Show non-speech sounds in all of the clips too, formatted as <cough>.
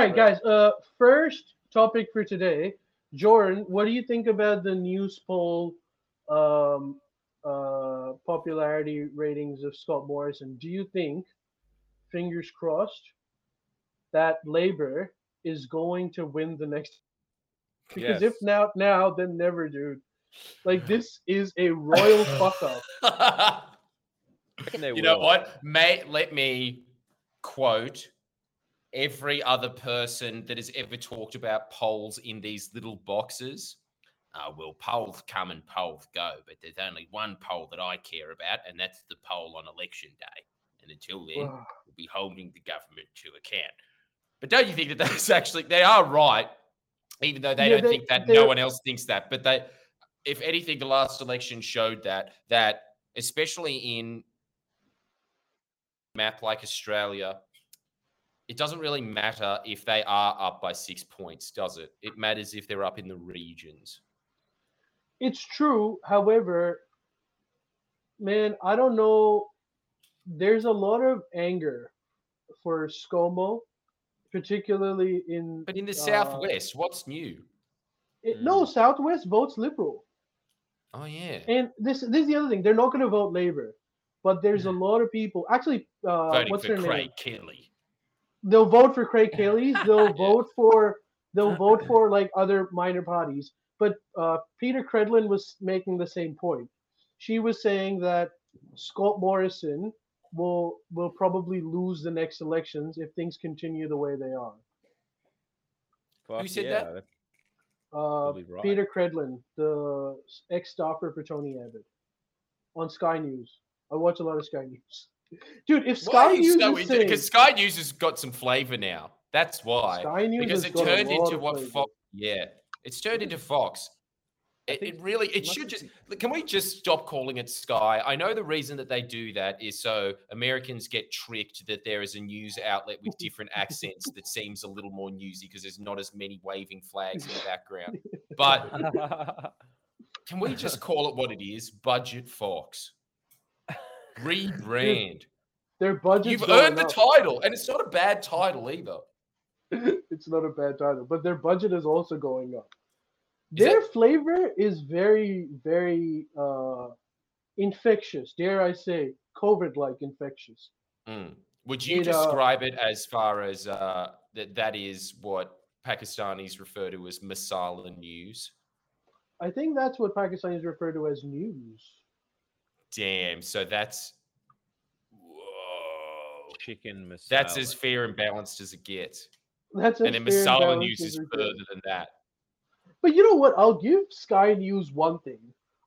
right, guys. Uh, first topic for today, Jordan. What do you think about the news poll, um, uh, popularity ratings of Scott Morrison? Do you think, fingers crossed, that Labor is going to win the next? Because if Yes. now, now, then never, dude. Like this is a royal fuck up. I reckon you know what? May let me quote every other person that has ever talked about polls in these little boxes. Uh, well, polls come and polls go, but there's only one poll that I care about, and that's the poll on election day. And until then, we'll be holding the government to account. But don't you think that that's <laughs> actually they are right, even though they Yeah, don't they- think that no one else thinks that. But they, if anything, the last election showed that that especially in map like Australia, it doesn't really matter if they are up by six points, does it? It matters if they're up in the regions. It's true. However, man, I don't know. There's a lot of anger for ScoMo, particularly in. But in the uh, southwest, what's new? it- no, Southwest votes Liberal, Oh yeah, and this this is the other thing. They're not going to vote Labor, but there's a lot of people. Actually, uh, voting what's for her Craig name? Kelly. They'll vote for Craig <laughs> Kelly's. They'll Yeah. vote for. They'll <laughs> vote for like other minor parties. But uh, Peta Credlin was making the same point. She was saying that Scott Morrison will will probably lose the next elections if things continue the way they are. Fuck said yeah, that? Uh, right. Peta Credlin, the ex stopper for Tony Abbott, on Sky News. I watch a lot of Sky News. Dude, if Sky are you News so is into saying, Because Sky News has got some flavor now. That's why. Sky News because it turned into what flavor. Fox. Yeah, it's turned into Fox. It, it really, it should just. Can we just stop calling it Sky? I know the reason that they do that is so Americans get tricked that there is a news outlet with <laughs> different accents that seems a little more newsy because there's not as many waving flags in the background. <laughs> But <laughs> can we just call it what it is? Budget Fox. Rebrand. their budget. You've earned the title, and it's not a bad title either. <laughs> it's not a bad title, but their budget is also going up. Is their it? flavor is very, very uh, infectious. Dare I say, COVID-like infectious. Mm. Would you It, uh, describe it as far as uh, that that is what Pakistanis refer to as masala news? I think that's what Pakistanis refer to as news. Damn. So that's whoa. Chicken masala. That's as fair and balanced as it gets. That's and as then fair and masala news is further than that. But you know what? I'll give Sky News one thing.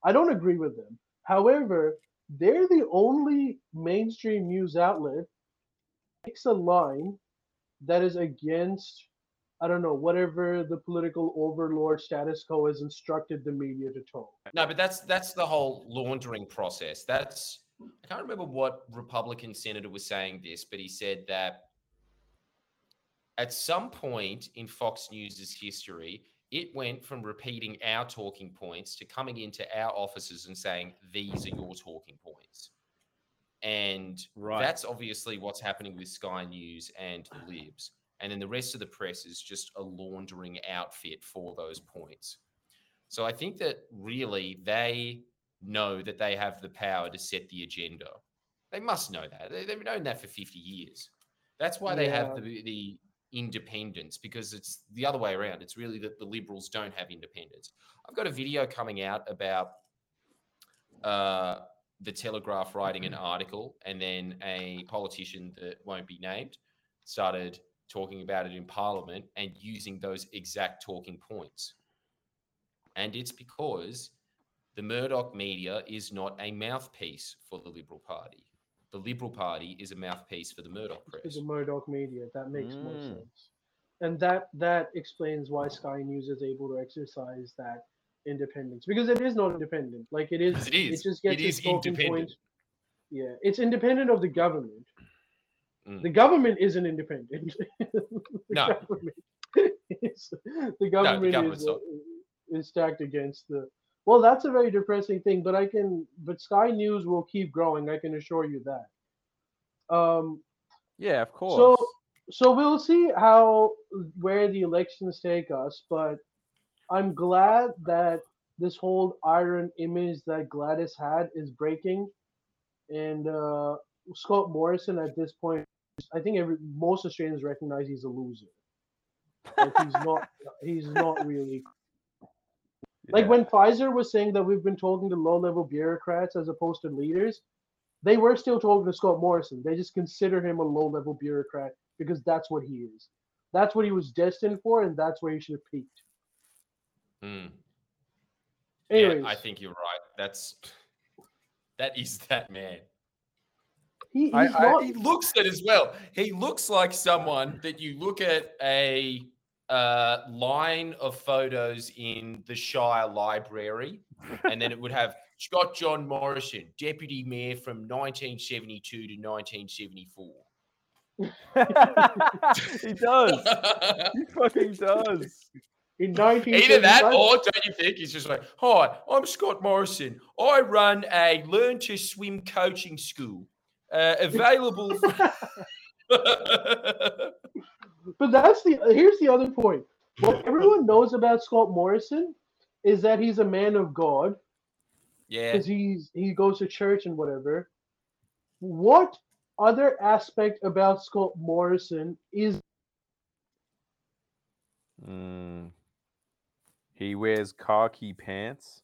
I don't agree with them. However, they're the only mainstream news outlet that takes a line that is against, I don't know, whatever the political overlord status quo has instructed the media to toe. No, but that's that's the whole laundering process. That's I can't remember what Republican senator was saying this, but he said that at some point in Fox News's history, it went from repeating our talking points to coming into our offices and saying, These are your talking points. And Right. that's obviously what's happening with Sky News and the Libs. And then the rest of the press is just a laundering outfit for those points. So I think that really they know that they have the power to set the agenda. They must know that. They, they've known that for 50 years. That's why they have the, the independence because it's the other way around. It's really that the liberals don't have independence. I've got a video coming out about uh, the Telegraph writing an article, and then a politician that won't be named started talking about it in Parliament and using those exact talking points. And it's because the Murdoch media is not a mouthpiece for the Liberal Party. The Liberal Party is a mouthpiece for the Murdoch To press. the Murdoch media, that makes more Mm. sense. And that that explains why Sky News is able to exercise that independence because it is not independent. Like it is, it, is. It just gets It its is talking independent. points. Yeah, it's independent of the government. Mm. The government isn't independent. <laughs> the No. government is, the government, government's is, not. uh, is stacked against the. Well, that's a very depressing thing, but I can. But Sky News will keep growing. I can assure you that. Um. Yeah, of course. So so we'll see how where the elections take us, but I'm glad that this whole iron image that Gladys had is breaking, and uh, Scott Morrison at this point, I think every most Australians recognize he's a loser. Like he's not, <laughs> he's not really like Yeah. when Pfizer was saying that we've been talking to low-level bureaucrats as opposed to leaders, they were still talking to Scott Morrison. They just consider him a low-level bureaucrat because that's what he is. That's what he was destined for, and that's where he should have peaked. Hmm. Anyways, Yeah, I think you're right. That's that is that man. He, he's I- I- He looks it as well. He looks like someone that you look at a uh, line of photos in the Shire Library, and then it would have Scott John Morrison, Deputy Mayor from 1972 to 1974. he does. <laughs> He fucking does. in 19 Either that, or don't you think he's just like, "Hi, I'm Scott Morrison. I run a learn to swim coaching school, uh, available." For- <laughs> But that's the here's the other point. What everyone knows about Scott Morrison is that he's a man of God yeah, because he's he goes to church and whatever. What other aspect about Scott Morrison is Mm. He wears khaki pants.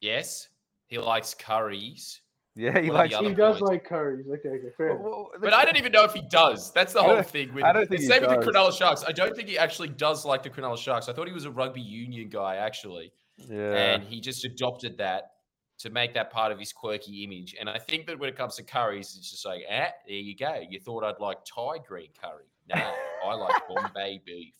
yes, he likes curries. Yeah, he likes. the he does points? like curries? Okay, okay, fair. enough. Well, But I don't even know if he does. That's the whole thing with I don't think he same with the does. Cronulla Sharks. I don't think he actually does like the Cronulla Sharks. I thought he was a rugby union guy actually, yeah. and he just adopted that to make that part of his quirky image. And I think that when it comes to curries, it's just like, ah, there you go. You thought I'd like Thai green curry? No, I like <laughs> Bombay beef.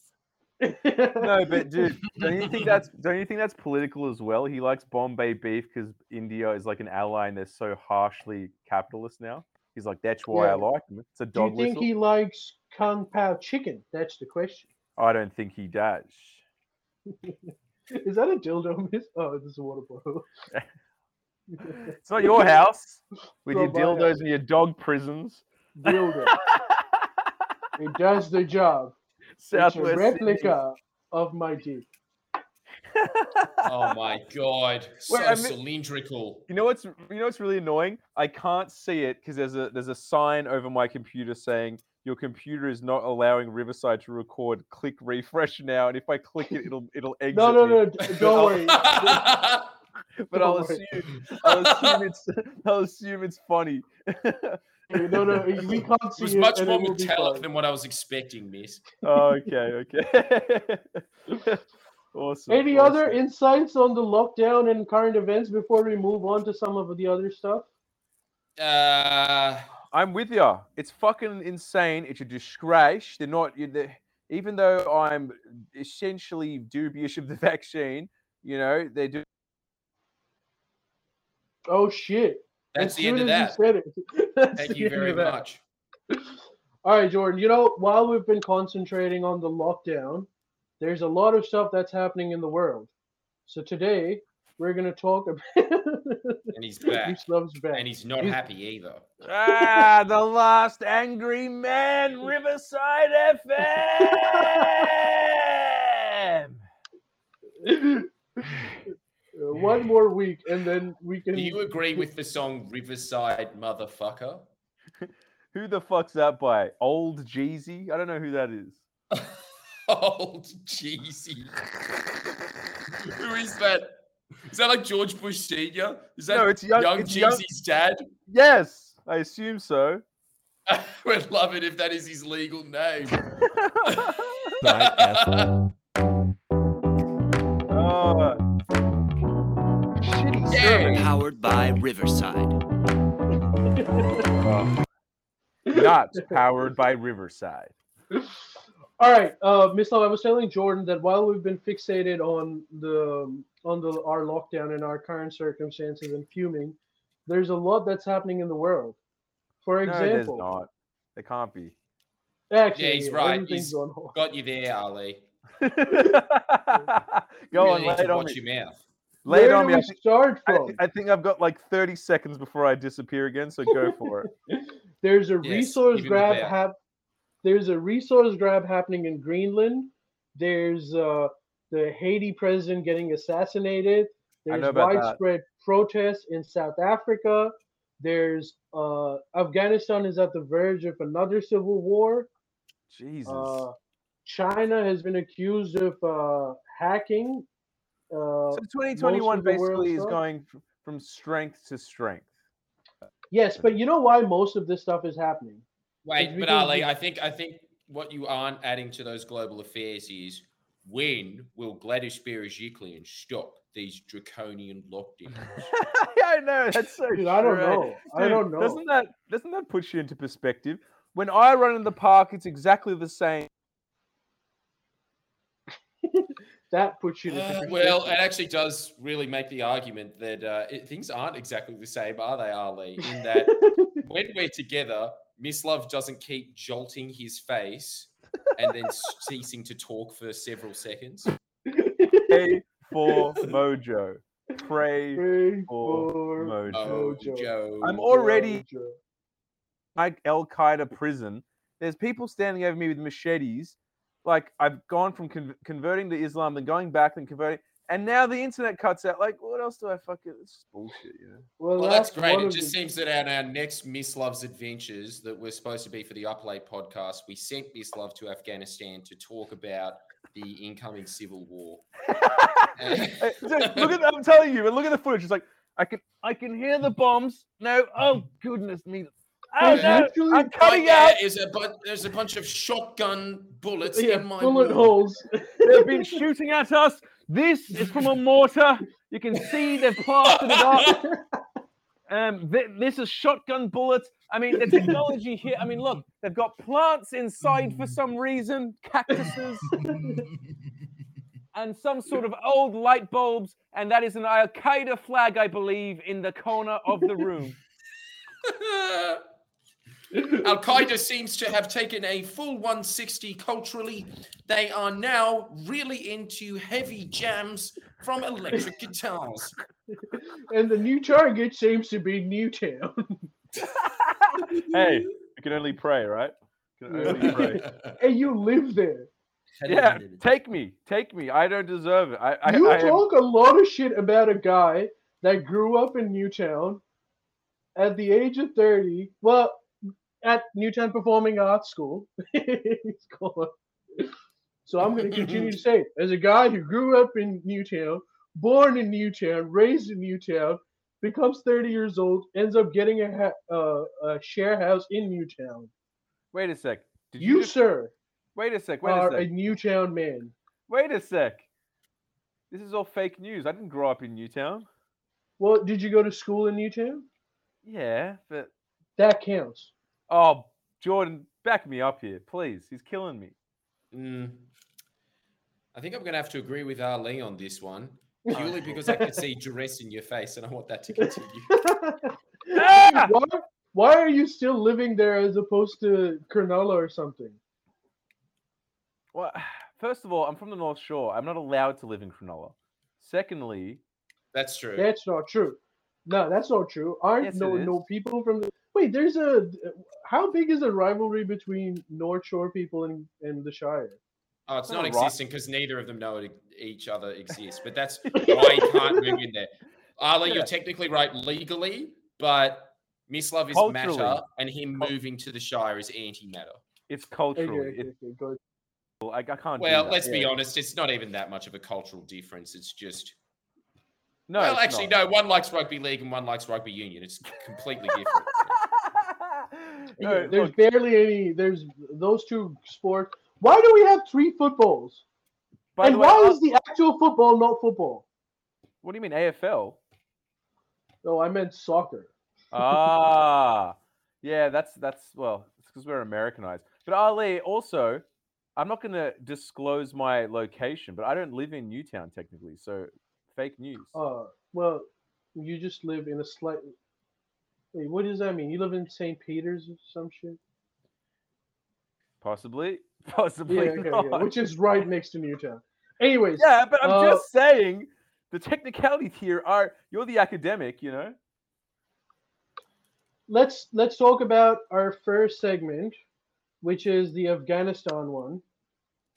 No, <laughs> but dude, don't you think that's don't you think that's political as well? He likes Bombay beef because India is like an ally and they're so harshly capitalist now. He's like, that's why I like them. It's a dog. Do you think whistle. he likes kung pao chicken? That's the question. I don't think he does. <laughs> Is that a dildo, miss? Oh, this is a water bottle. <laughs> It's not your house with your dildos house. and your dog prisons. Dildo. it does the job. It's a Southwest Sydney. replica of my dick. Oh my <laughs> god, so Wait, I mean- cylindrical. You know what's you know what's really annoying? I can't see it because there's a there's a sign over my computer saying your computer is not allowing Riverside to record. Click refresh now, and if I click it, it'll it'll <laughs> exit. No, no, no. d- <laughs> Don't worry. But I'll worry. assume I'll assume it's I'll assume it's funny. No, no. We <laughs> can't It was much and more it metallic than what I was expecting, miss. Oh, okay, okay. <laughs> awesome. Any other insights on the lockdown and current events before we move on to some of the other stuff? Uh, I'm with you. It's fucking insane. It's a disgrace. They're not. you- they even though I'm essentially dubious of the <laughs> vaccine, you know, they do. Oh shit! That's the end of that. you said it, <laughs> that's Thank you very much. <laughs> All right, Jordan. You know, while we've been concentrating on the lockdown, there's a lot of stuff that's happening in the world. So today we're gonna talk about. <laughs> And he's back. Reese loves back. And he's not He's- happy either. ah, the last angry man, Riverside FM. Uh, One more week, and then we can. Do you agree with the song Riverside Motherfucker? <laughs> Who the fuck's that by? Old Jeezy? I don't know who that is. <laughs> Old Jeezy. Who is that? Is that like George Bush Sr.? Is that No, it's young- young it's young- Jeezy's dad? Yes, I assume so. We'd love it if that is his legal name. <laughs> Powered by Riverside. Oh. <laughs> Not powered by Riverside. All right, uh, Mislav, I was telling Jordan that while we've been fixated on the on the our lockdown and our current circumstances and fuming, there's a lot that's happening in the world. For No, there's example, not. There can't be. actually, Yeah, he's right. everything's He's on hold. Got you there, Ali. <laughs> Go really on, need lay to it on watch me. your mouth. Lay it Where on do me. I we thi- start from? thi- I think I've got like 30 seconds before I disappear again, so go for it. <laughs> There's a Yes, resource give him the grab hap- there's a resource grab happening in Greenland. There's uh, the Haiti president getting assassinated. I know There's about that. widespread protests in South Africa. There's uh, Afghanistan is at the verge of another civil war. Jesus. Uh, China has been accused of uh, hacking. Uh, so 2021 of the world basically is stuff? going from strength to strength. yes, but you know why most of this stuff is happening? Wait, but Ali, I think I think what you aren't adding to those global affairs is when will Gladys Berejiklian stop these draconian lockdowns? <laughs> I know that's so. Dude, I don't true. know. I don't know. Doesn't that doesn't that put you into perspective? When I run in the park, it's exactly the same. That puts you. Uh, into well, it actually does really make the argument that uh, it, things aren't exactly the same, are they, Ali? In <laughs> that when we're together, Mislav doesn't keep jolting his face and then ceasing to talk for several seconds. Pray for Mojo. Pray. Pray for for Mojo. Mojo. I'm already Mojo. like Al Qaeda prison. There's people standing over me with machetes. Like I've gone from con- converting to Islam, then going back, then converting, and now the internet cuts out. Like, what else do I fucking? It's bullshit, you know. Well, Well, that's one great. It just the- seems that on our next Mislav's adventures that were supposed to be for the Up Late podcast, we sent Mislav to Afghanistan to talk about the incoming civil war. <laughs> Hey, look at I'm telling you, but look at the footage. It's like I can I can hear the bombs. No, oh goodness me. Oh no, actually- I'm cutting out. is a bu- there's a bunch of shotgun bullets yeah, in my bullet holes. <laughs> They've been shooting at us. This is from a mortar. You can see they've plastered it up. <laughs> Um, th- this is shotgun bullets. I mean, the technology here. I mean, look, they've got plants inside for some reason, cactuses, and some sort of old light bulbs, and that is an Al Qaeda flag, I believe, in the corner of the room. <laughs> Al Qaeda seems to have taken a full 160 culturally. They are now really into heavy jams from electric guitars. <laughs> and the new target seems to be Newtown. <laughs> hey, you can only pray, right? You can only pray. <laughs> and you live there. Yeah, take me, take me. I don't deserve it. I, I, you I am- talk a lot of shit about a guy that grew up in Newtown at the age of 30. Well, at Newtown Performing Arts School. <laughs> So I'm going to continue to say, as a guy who grew up in Newtown, born in Newtown, raised in Newtown, becomes 30 years old, ends up getting a, ha- uh, a share house in Newtown. Wait a sec. Did You, just- sir, Wait a sec. Wait a are sec. a Newtown man. Wait a sec. This is all fake news. I didn't grow up in Newtown. Well, did you go to school in Newtown? Yeah, but That counts. Oh, Jordan, back me up here, please. He's killing me. Mm. I think I'm going to have to agree with Ali on this one, <laughs> purely because I can see duress in your face and I want that to continue. Ah! <laughs> why, why are you still living there as opposed to Cronulla or something? Well, first of all, I'm from the North Shore. I'm not allowed to live in Cronulla. Secondly, That's true. That's not true. No, that's not true. Aren't Yes, no no people from the wait? There's a how big is the rivalry between North Shore people and, and the Shire? Oh, it's not right. existing because neither of them know it, each other exists. But that's <laughs> why you can't move in there. Ali, Yeah. you're technically right legally, but Mislav is matter, and him moving to the Shire is antimatter. it's Okay, okay, It's, okay. I, I can't. do Well, that. let's be honest, it's not even that much of a cultural difference. It's just No, well, actually, not. no. One likes rugby league and one likes rugby union. It's completely different. No, there's look, barely any. There's those two sports. Why do we have three footballs? by and way, why uh, is the actual football not football? what do you mean AFL? No, I meant soccer. ah, yeah, that's that's well, it's because we're Americanized. But Ali, also, I'm not going to disclose my location, but I don't live in Newtown technically, so fake news. Uh, well, you just live in a slight. Wait, what does that mean? You live in St. Peter's or some shit? Possibly, <laughs> possibly Yeah, okay, yeah, which is right next to Newtown. Anyways, Yeah, but I'm Uh, just saying the technicalities here are you're the academic, you know. let's let's talk about our first segment, which is the Afghanistan one.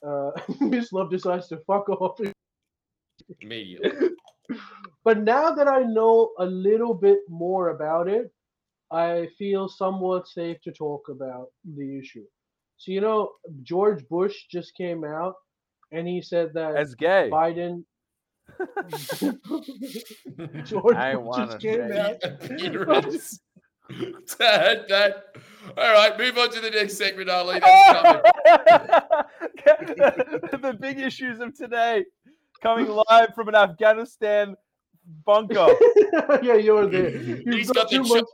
Uh, <laughs> Mislav decides to fuck off. Immediately. <laughs> But now that I know a little bit more about it, I feel somewhat safe to talk about the issue. So you know, George Bush just came out and he said that As gay. Biden. <laughs> George I Bush wanna just came out. Appearance. <laughs> that, that. All right, move on to the next segment, Ali. <laughs> The big issues of today coming live from an Afghanistan bunker. yeah, you're there. You've He's got the too cho- much.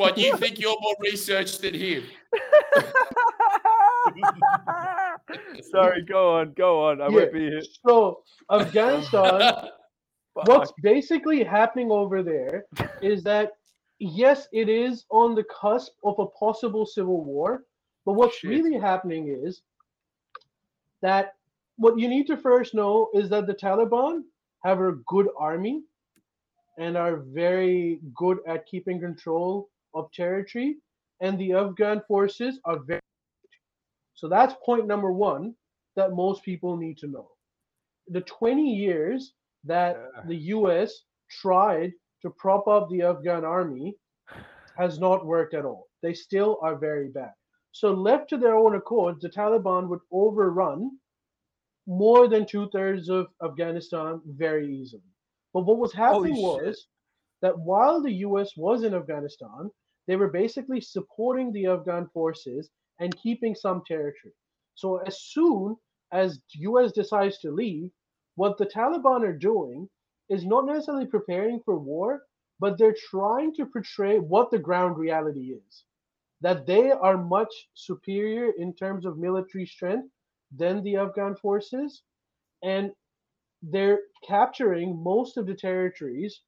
What, you think you're more researched than him? <laughs> Sorry, go on, go on. I Yeah. won't be here. So Afghanistan, <laughs> what's basically happening over there is that yes, it is on the cusp of a possible civil war, but what's Shit. really happening is that what you need to first know is that the Taliban have a good army and are very good at keeping control of territory, and the Afghan forces are very. So that's point number one that most people need to know. The 20 years that Yeah. the US tried to prop up the Afghan army has not worked at all. They still are very bad. So, left to their own accord, the Taliban would overrun more than two thirds of Afghanistan very easily. But what was happening was that while the US was in Afghanistan, they were basically supporting the Afghan forces and keeping some territory. So, as soon as US decides to leave, what the Taliban are doing is not necessarily preparing for war, but they're trying to portray what the ground reality is. That they are much superior in terms of military strength than the Afghan forces, and they're capturing most of the territories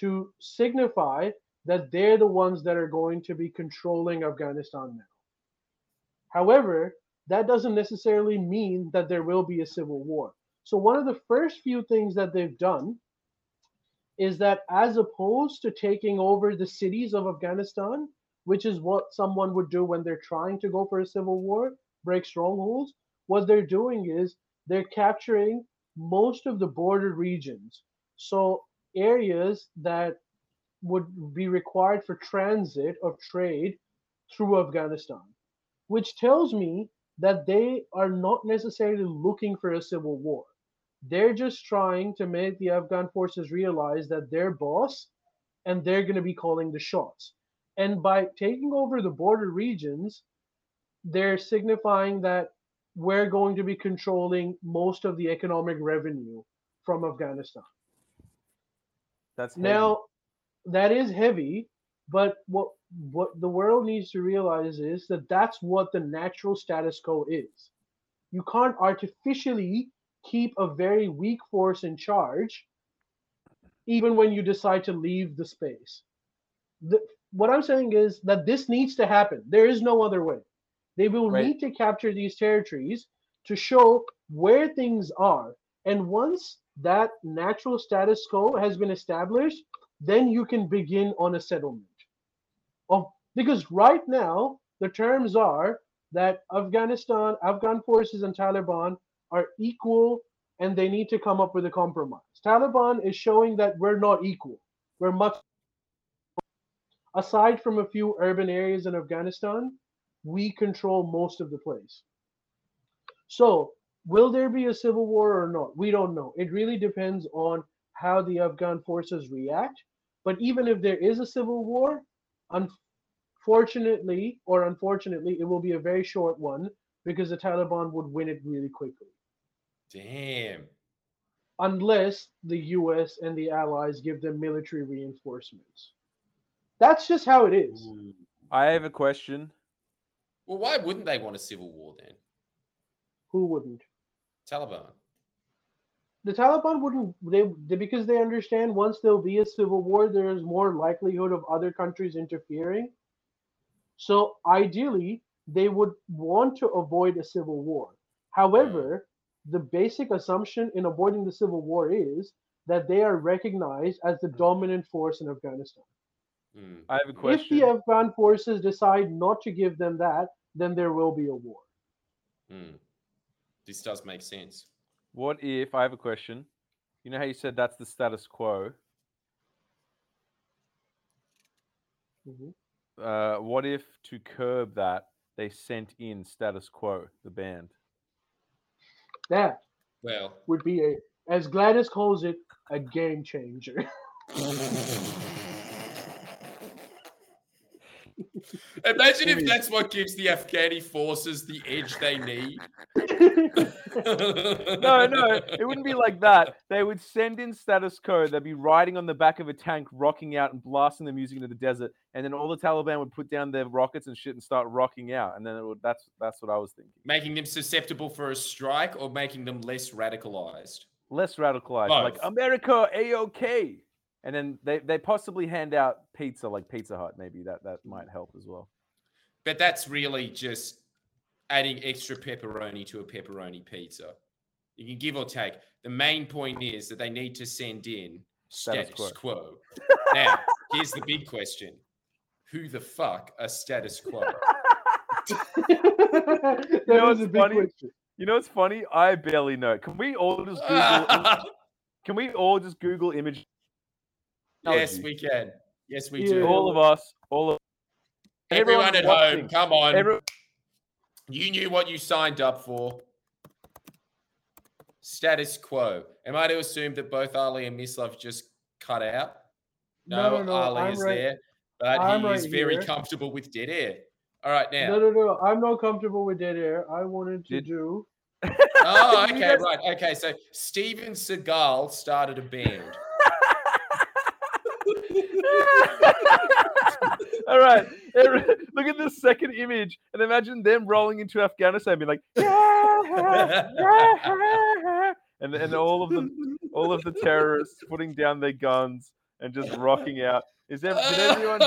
to signify that they're the ones that are going to be controlling Afghanistan now. However, that doesn't necessarily mean that there will be a civil war. So, one of the first few things that they've done is that as opposed to taking over the cities of Afghanistan, which is what someone would do when they're trying to go for a civil war, break strongholds, what they're doing is they're capturing most of the border regions. So, areas that would be required for transit of trade through Afghanistan, which tells me that they are not necessarily looking for a civil war. They're just trying to make the Afghan forces realize that they're boss and they're going to be calling the shots. And by taking over the border regions, they're signifying that we're going to be controlling most of the economic revenue from Afghanistan. That's heavy. Now, that is heavy, but what what the world needs to realize is that that's what the natural status quo is. You can't artificially keep a very weak force in charge, even when you decide to leave the space. The, what I'm saying is that this needs to happen. There is no other way. They will Right. need to capture these territories to show where things are. And once that natural status quo has been established, then you can begin on a settlement. Of because right now the terms are that Afghanistan, Afghan forces and Taliban are equal and they need to come up with a compromise. Taliban is showing that we're not equal. We're much aside from a few urban areas in Afghanistan, we control most of the place. So, will there be a civil war or not? We don't know. It really depends on how the Afghan forces react. But even if there is a civil war, unfortunately or unfortunately, it will be a very short one because the Taliban would win it really quickly. Damn. Unless the US and the allies give them military reinforcements. That's just how it is. I have a question. Well, why wouldn't they want a civil war then? Who wouldn't? Taliban. the Taliban wouldn't they, they because they understand once there'll be a civil war, there is more likelihood of other countries interfering. So ideally, they would want to avoid a civil war. However, the basic assumption in avoiding the civil war is that they are recognized as the dominant force in Afghanistan. Hmm. I have a question. If the Afghan forces decide not to give them that, then there will be a war. Hmm. This does make sense. What if I have a question? You know how you said that's the status quo? Mhm. Uh, what if to curb that they sent in status quo, the band? That Well, would be a, as Gladys calls it, a game changer. <laughs> imagine if that's what gives the Afghani forces the edge they need. <laughs> No, no, it wouldn't be like that. They would send in status quo. They'd be riding on the back of a tank, rocking out and blasting the music into the desert, and then all the Taliban would put down their rockets and shit and start rocking out. And then it would, that's that's what I was thinking. Making them susceptible for a strike or making them less radicalized. Less radicalized, like America, a okay. And then they, they possibly hand out pizza, like Pizza Hut. Maybe that that might help as well. But that's really just adding extra pepperoni to a pepperoni pizza. You can give or take. The main point is that they need to send in Status status, quo. quo. <laughs> now, here's the big question Who the fuck are status quo? <laughs> that know is a big funny? question. You know what's funny? I barely know. Can we all just Google? <laughs> can we all just Google image? yes, we can. Yes, we Yeah. do. all of us, all of Everyone everyone at watching. home, come on. every, You knew what you signed up for. Status quo. Am I to assume that both Ali and Mislav just cut out? No, no, no, Ali I'm is right- there, but I'm he is very here. comfortable with dead air. All right, now. No, no, no. I'm not comfortable with dead air. I wanted to Did- do. <laughs> Oh, okay, guys- right. Okay, so Steven Seagal started a band. <laughs> all right. look at the second image and imagine them rolling into Afghanistan, being like, "Yeah, yeah," and and all of the all of the terrorists putting down their guns and just rocking out. Is there, did everyone?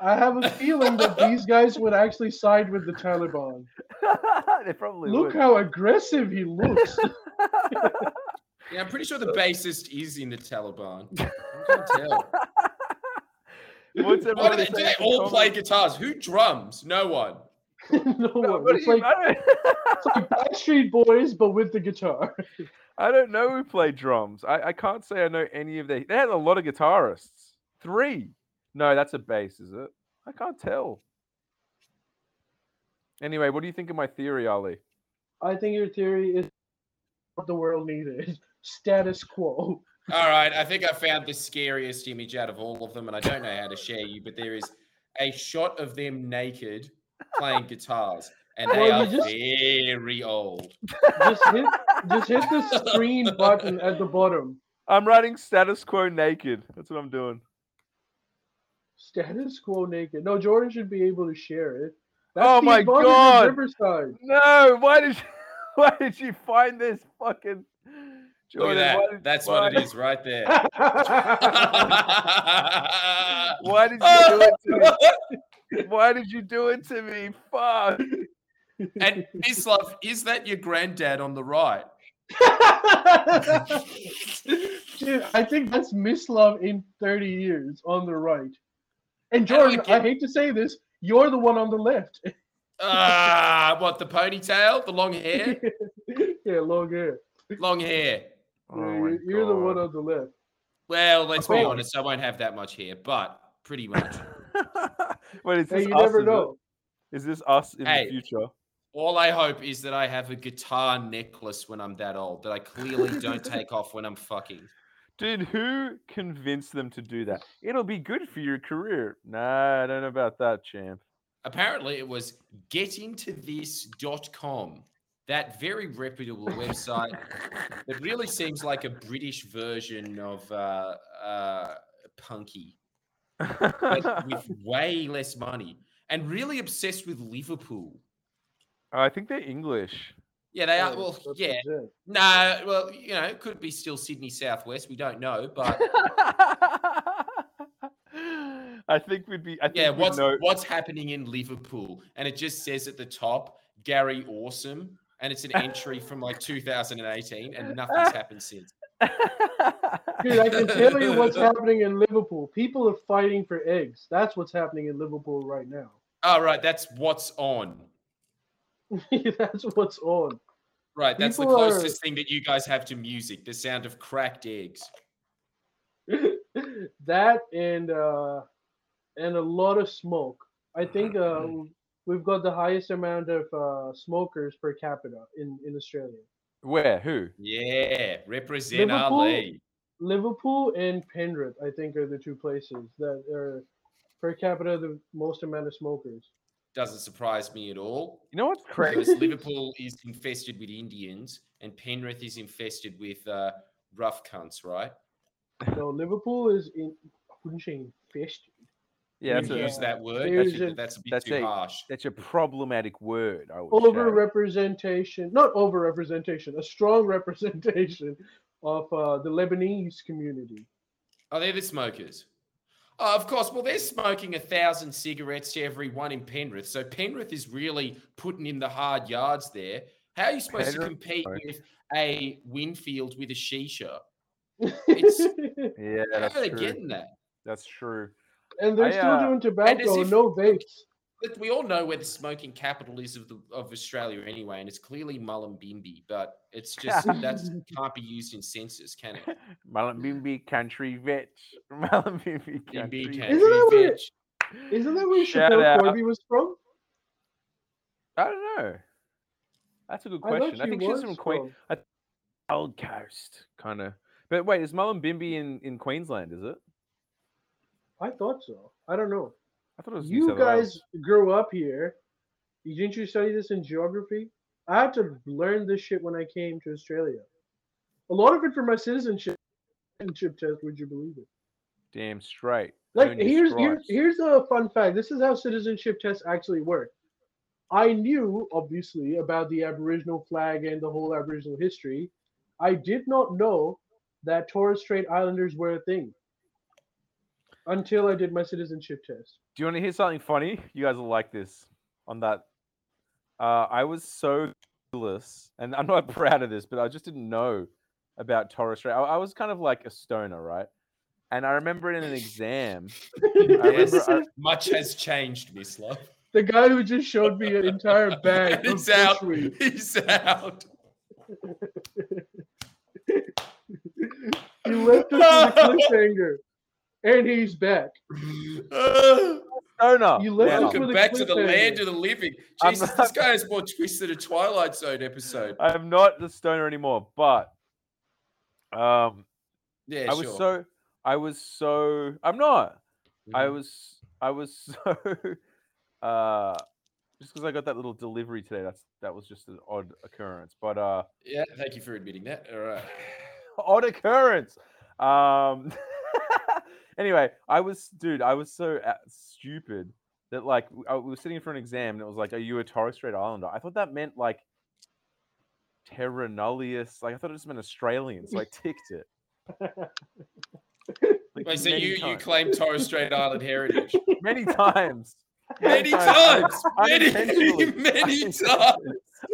I have a feeling that these guys would actually side with the Taliban. <laughs> they probably Look would. how aggressive he looks. <laughs> yeah, I'm pretty sure the bassist is in the Taliban. I can't tell. <laughs> What's Why do they, do they all comments? play guitars? Who drums? No one. no <laughs> No, one. what It's like, I, don't, it's like Backstreet Boys, but with the guitar. <laughs> I don't know who played drums. I, I can't say I know any of the. They had a lot of guitarists. Three. No, that's a bass, is it? I can't tell. Anyway, what do you think of my theory, Ali? I think your theory is what the world needed. Status quo. All right, I think I found the scariest image out of all of them, and I don't know how to share you, but there is a shot of them naked playing guitars, and they Well, are just- very old. Just hit, just hit the screen button at the bottom. I'm writing status quo naked. That's what I'm doing. Status quo naked. No, Jordan should be able to share it. Oh the my God. Riverside. No, why did you, <laughs> why did you find this fucking? Look at that. did- That's why- what it is right there. <laughs> Why did you do it to me? <laughs> Why did you do it to me? Fuck. and Mislav, is that your granddad on the right? Dude, I think that's Mislav in 30 years on the right. And I don't Jordan, I hate to say this, you're the one on the left. Ah, what the ponytail, the long hair, <laughs> yeah, long hair. long hair. Oh you're, you're the one on the left. Well, let's be Oh. honest, I won't have that much hair, but pretty much. <laughs> Wait, is Hey, you us? never is know. Is this us in Hey. the future? All I hope is that I have a guitar necklace when I'm that old that I clearly don't take off when I'm fucking. Dude, who convinced them to do that? It'll be good for your career. Nah, I don't know about that, champ. Apparently, it was getintothis.com, that very reputable website that really seems like a British version of uh, uh, Punky, but <laughs> with way less money and really obsessed with Liverpool. I think they're English. Yeah, they are. Oh, Well, that's yeah. legit. No, well, you know, it could be still Sydney Southwest. We don't know, but <laughs> I think we'd be. I think yeah, we'd what's know. what's happening in Liverpool? And it just says at the top, Gary Awesome, and it's an entry <laughs> from like 2018, and nothing's <laughs> happened since. Dude, I can tell you what's <laughs> happening in Liverpool. People are fighting for eggs. That's what's happening in Liverpool right now. Oh, right. That's what's on. That's what's on. Right. That's People the are- closest thing that you guys have to music the sound of cracked eggs. that and uh, and a lot of smoke. I think uh, we've got the highest amount of uh, smokers per capita in, in Australia. Where? Who? Yeah. Represent Liverpool? Ali. Liverpool and Penrith, I think, are the two places that are per capita the most amount of smokers. Doesn't surprise me at all. You know what's Because crazy? Liverpool is infested with Indians and Penrith is infested with uh, rough cunts, right? No, Liverpool is in. I wouldn't say infested. Yeah, that's a, use that word. That's, a- that's a bit that's too a- harsh. that's a problematic word. I would Over say. representation, not over representation, a strong <laughs> representation of uh, the Lebanese community. Oh, they're the smokers. Oh, of course. Well, they're smoking a thousand cigarettes to every one in Penrith. So Penrith is really putting in the hard yards there. How are you supposed to compete with a Winfield with a shisha? <laughs> It's, yeah, How that's are they true. getting that? That's true. And they're I, still uh, doing tobacco, if- no vapes. Look, we all know where the smoking capital is of the of Australia anyway, and it's clearly Mullumbimby. But it's just that <laughs> can't be used in census, can it? <laughs> Mullumbimby country bitch. Mullumbimby Bimby country country. Isn't that what it- bitch. Isn't that where Shout Schapelle. Corby was from? I don't know. That's a good question. I, she think she's was from Queen from- Gold Coast, kind of. But wait, is Mullumbimby in in Queensland? Is it? I thought so. I don't know. I thought it was. You guys grew up here. Didn't you study this in geography? I had to learn this shit when I came to Australia. A lot of it for my citizenship citizenship test. Would you believe it? Damn straight. Like here's here's here's a fun fact. This is how citizenship tests actually work. I knew obviously about the Aboriginal flag and the whole Aboriginal history. I did not know that Torres Strait Islanders were a thing until I did my citizenship test. Do you want to hear something funny? You guys will like this. On that, uh, I was so clueless, and I'm not <laughs> proud of this, but I just didn't know about Torres Strait. I, I was kind of like a stoner, right? And I remember in an exam, <laughs> I Yes, I, <laughs> much has changed, Mislav. The guy who just showed me an entire bag of He's out. bushweed. He's out. He left us with a cliffhanger, and he's back. <sighs> Uh, stoner. You left now. us welcome with back to the cliffhanger. land of the living. Jesus, not- this guy has more twists than a Twilight Zone episode. I'm not the stoner anymore, but um, Yeah, I was so I was so I'm not. I Mhm. was I was <laughs> so uh just because I got that little delivery today. That's that was just an odd occurrence, but uh Yeah, thank you for admitting that. All right. <sighs> odd occurrence. Um. <laughs> anyway, I was dude. I was so uh, stupid that like w- I was sitting for an exam and it was like, "Are you a Torres Strait Islander?" I thought that meant like Terra nullius. Like I thought it just meant Australian, so I <laughs> ticked it. Like, Wait, so many you, you claim Torres Strait Island heritage? <laughs> many times. Many times, times! <laughs> Many, unintentionally, many times!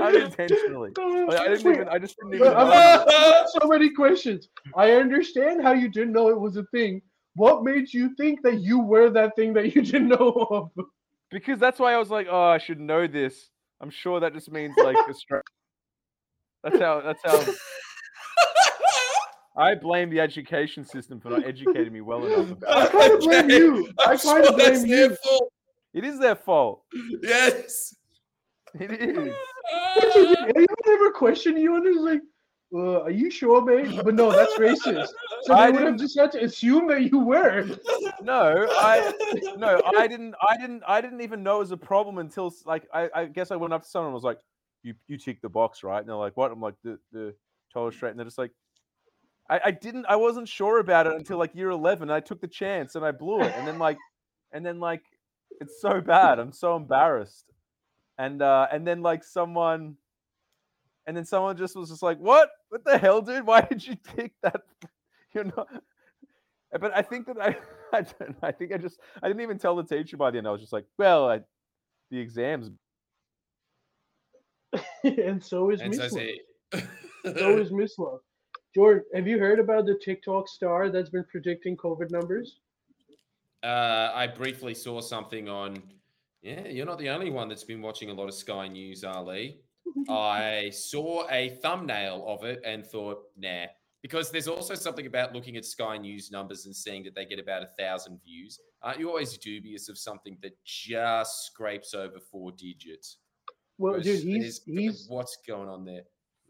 Unintentionally. Like, I didn't even. I just didn't even. Know. So many questions. I understand how you didn't know it was a thing. What made you think that you were that thing that you <laughs> didn't know of? Because that's why I was like, oh, I should know this. I'm sure that just means like Australia. <laughs> That's how. That's how. <laughs> I blame the education system for not educating me well enough. About I kind of blame Okay, you. I I'm kind of sure that's blame you. fault. it. It is their fault. Yes. It is. Did anyone ever question you and it was like, uh, are you sure, mate? But no, that's racist. So I would have just had to assume that you were. No, I no, I didn't. I didn't. I didn't even know it was a problem until like I, I guess I went up to someone and was like, "You you tick the box, right?" And they're like, "What?" I'm like, "The the Torres straight," and they're just like. I, I didn't I wasn't sure about it until like year 11 I took the chance and I blew it and then like and then like it's so bad I'm so embarrassed and uh and then like someone and then someone just was just like what what the hell dude why did you tick that <laughs> you're not but I think that I <laughs> I, don't, I think I just I didn't even tell the teacher by the end I was just like well I, the exams <laughs> and so is And Miss so Love. So is Mislav. Jordan, have you heard about the TikTok star that's been predicting COVID numbers? uh, I briefly saw something on Yeah, you're not the only one that's been watching a lot of Sky News, Ali. I saw a thumbnail of it and thought, nah, because there's also something about looking at Sky News numbers and seeing that they get about a thousand views. Aren't you always dubious of something that just scrapes over four digits? Well, dude, he's he's what's going on there?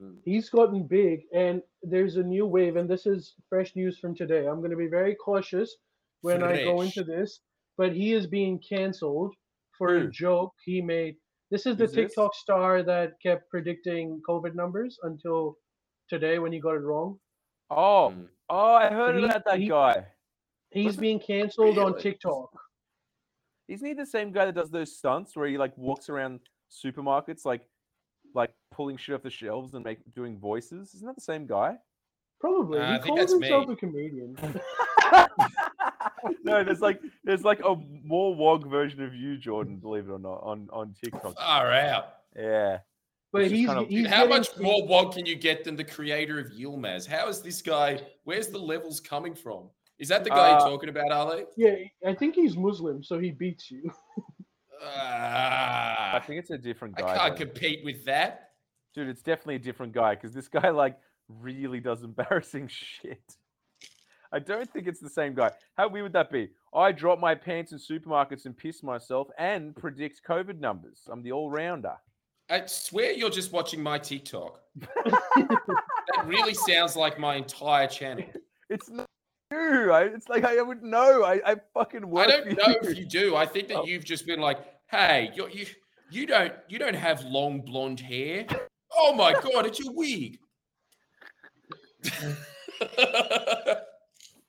Mm. he's gotten big, and there's a new wave, and this is fresh news from today. I'm going to be very cautious when I go into this, but he is being canceled for a joke he made. This is the Who's this? TikTok star that kept predicting COVID numbers until today when he got it wrong. Oh, Mm. oh, I heard He- about that he- guy. He's Was being canceled on? TikTok. Isn't he the same guy that does those stunts where he like walks around supermarkets like like pulling shit off the shelves and make doing voices? Isn't that the same guy? Probably. Uh, he calls himself me. a comedian. <laughs> <laughs> no, there's like there's like a more wog version of you, Jordan, believe it or not, on on TikTok. Far out. Yeah. But he's, kind of- he's how getting much more wog can you get than the creator of Yilmaz? How is this guy? Where's the levels coming from? Is that the guy Uh, you're talking about, Ali? Yeah, I think he's Muslim, so he beats you. <laughs> I Ah, think it's a different guy. I can't though. compete with that. Dude, it's definitely a different guy because this guy like really does embarrassing <laughs> shit. I don't think it's the same guy. How weird would that be? I drop my pants in supermarkets and piss myself and predict COVID numbers. I'm the all rounder. I swear you're just watching my TikTok. <laughs> that really sounds like my entire channel. It's not you. I, it's like I would know. I, I fucking work. I don't know you. if you do. I think that Oh. you've just been like, "Hey, you're, you you don't you don't have long blonde hair." Oh my god, it's your wig. <laughs>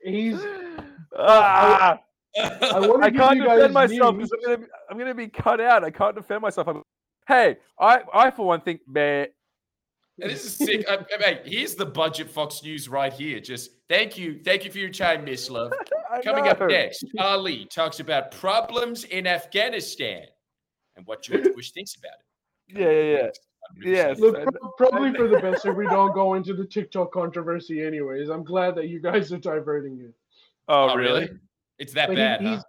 He's Ah, I want I to give can't you defend myself because I'm gonna be, I'm gonna be cut out. I can't defend myself. I'm, hey, I I for one think, man, And this is sick. Uh, mate, here's the budget Fox News right here. Just thank you. Thank you for your time, Mislav. <laughs> I Coming up next, Ali talks about problems in Afghanistan and what George <laughs> Bush thinks about it. Yeah, yeah, yeah. Yes. Look, pro- probably for the best if we don't go into the TikTok controversy, anyways. I'm glad that you guys are diverting it. Oh, Oh, really? really? It's that But he- bad, huh? he's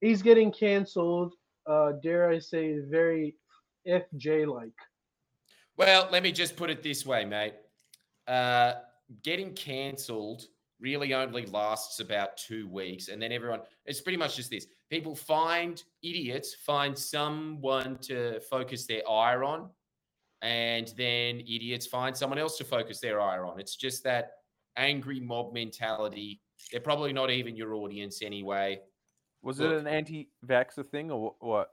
he's getting canceled. Uh, dare I say, very FJ like. Well, let me just put it this way, mate. Uh, getting cancelled really only lasts about two weeks, and then everyone. It's pretty much just this: people find idiots, find someone to focus their ire on, and then idiots find someone else to focus their ire on. It's just that angry mob mentality. They're probably not even your audience anyway. Was it an anti-vaxxer thing or what?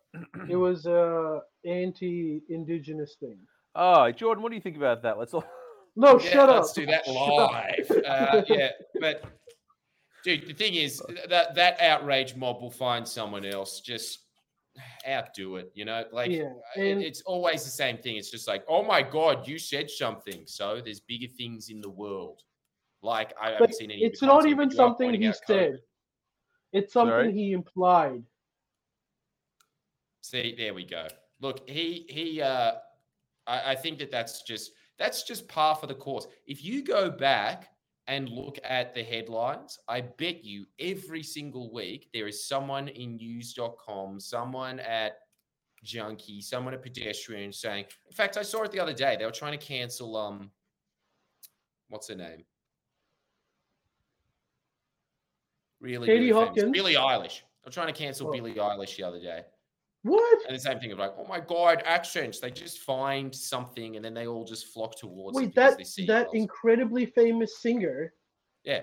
It was a anti-indigenous thing. Oh, Jordan, what do you think about that? Let's all. <laughs> No, Yeah, shut up. let's do that live. Uh, yeah, but dude, the thing is that that outrage mob will find someone else. Just outdo it, you know. Like Yeah, and- it's always the same thing. It's just like, oh my god, you said something. So there's bigger things in the world. Like I haven't seen any. it's not even that you are something he out COVID. said. It's something Sorry? he implied. See, there we go. Look, he he. uh I, I think that that's just that's just par for the course. If you go back and look at the headlines, I bet you every single week there is someone in news.com, someone at Junkee, someone at Pedestrian saying. In fact, I saw it the other day. They were trying to cancel. Um, what's her name? Really, Katie really. Hopkins? Billie Eilish. They're trying to cancel Oh. Billie Eilish the other day. What? And the same thing of like, oh my god, accents. They just find something and then they all just flock towards Wait, because that they see that else. incredibly famous singer. yeah.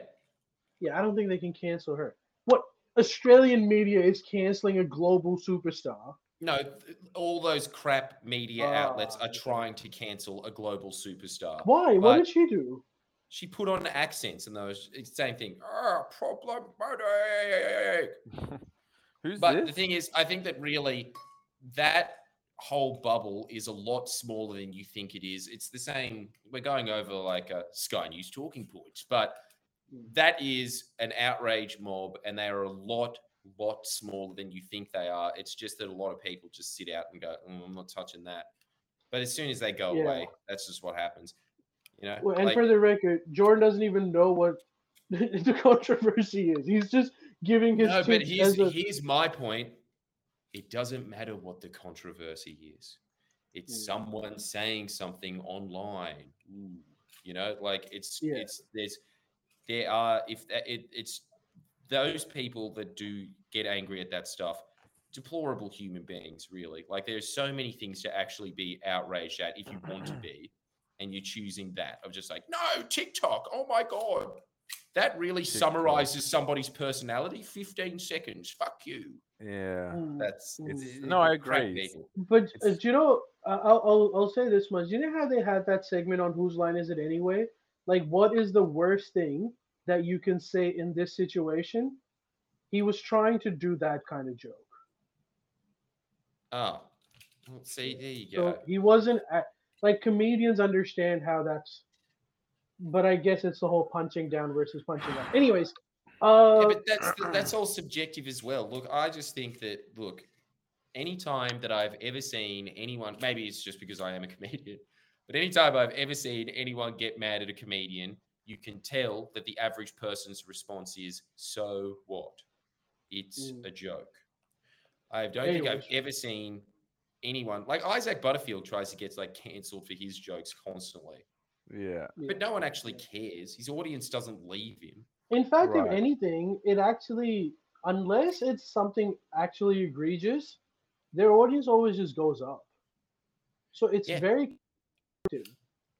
Yeah, I don't think they can cancel her. What Australian media is canceling a global superstar? No, th- all those crap media outlets Ah, are trying to cancel a global superstar. Why? what did she do? She put on accents and those same thing. Ah, problematic. <laughs> Who's But this? the thing is, I think that really that whole bubble is a lot smaller than you think it is. It's the same. We're going over like a Sky News talking points, but that is an outrage mob, and they are a lot, lot smaller than you think they are. It's just that a lot of people just sit out and go, "Mm, "I'm not touching that." But as soon as they go Yeah. away, that's just what happens. You know, Well, and like- for the record, Jordan doesn't even know what <laughs> the controversy is. He's just giving his no, but here's a, here's my point. it doesn't matter what the controversy is. It's Mm. someone saying something online. Ooh, you know, like it's Yeah. it's there's there are if that, it it's those people that do get angry at that stuff deplorable human beings really like there's so many things to actually be outraged at if you want to be and you're choosing that of just like no tiktok oh my god that really TikTok. summarizes somebody's personality 15 seconds fuck you Yeah. Mm, that's mm. it's, No, I agree. people. But uh, It's- do you know? I'll, I'll I'll say this much. You know how they had that segment on whose line is it anyway? Like, what is the worst thing that you can say in this situation? He was trying to do that kind of joke. oh well, see there you So go he wasn't at, like comedians understand how that's. But I guess it's the whole punching down versus punching up. Anyways, uh, yeah, but that's that's all subjective as well. Look, I just think that look, any time that I've ever seen anyone, maybe it's just because I am a <laughs> comedian, but any time I've ever seen anyone get mad at a comedian, you can tell that the average person's response is, "So what? It's Mm. a joke." I don't think I've ever seen anyone like Isaac Butterfield tries to get like cancelled for his jokes constantly, Yeah. yeah. but no one actually cares. His audience doesn't leave him. In fact, if anything, it actually, unless it's something actually egregious, their audience always just goes up. So it's Yeah. very.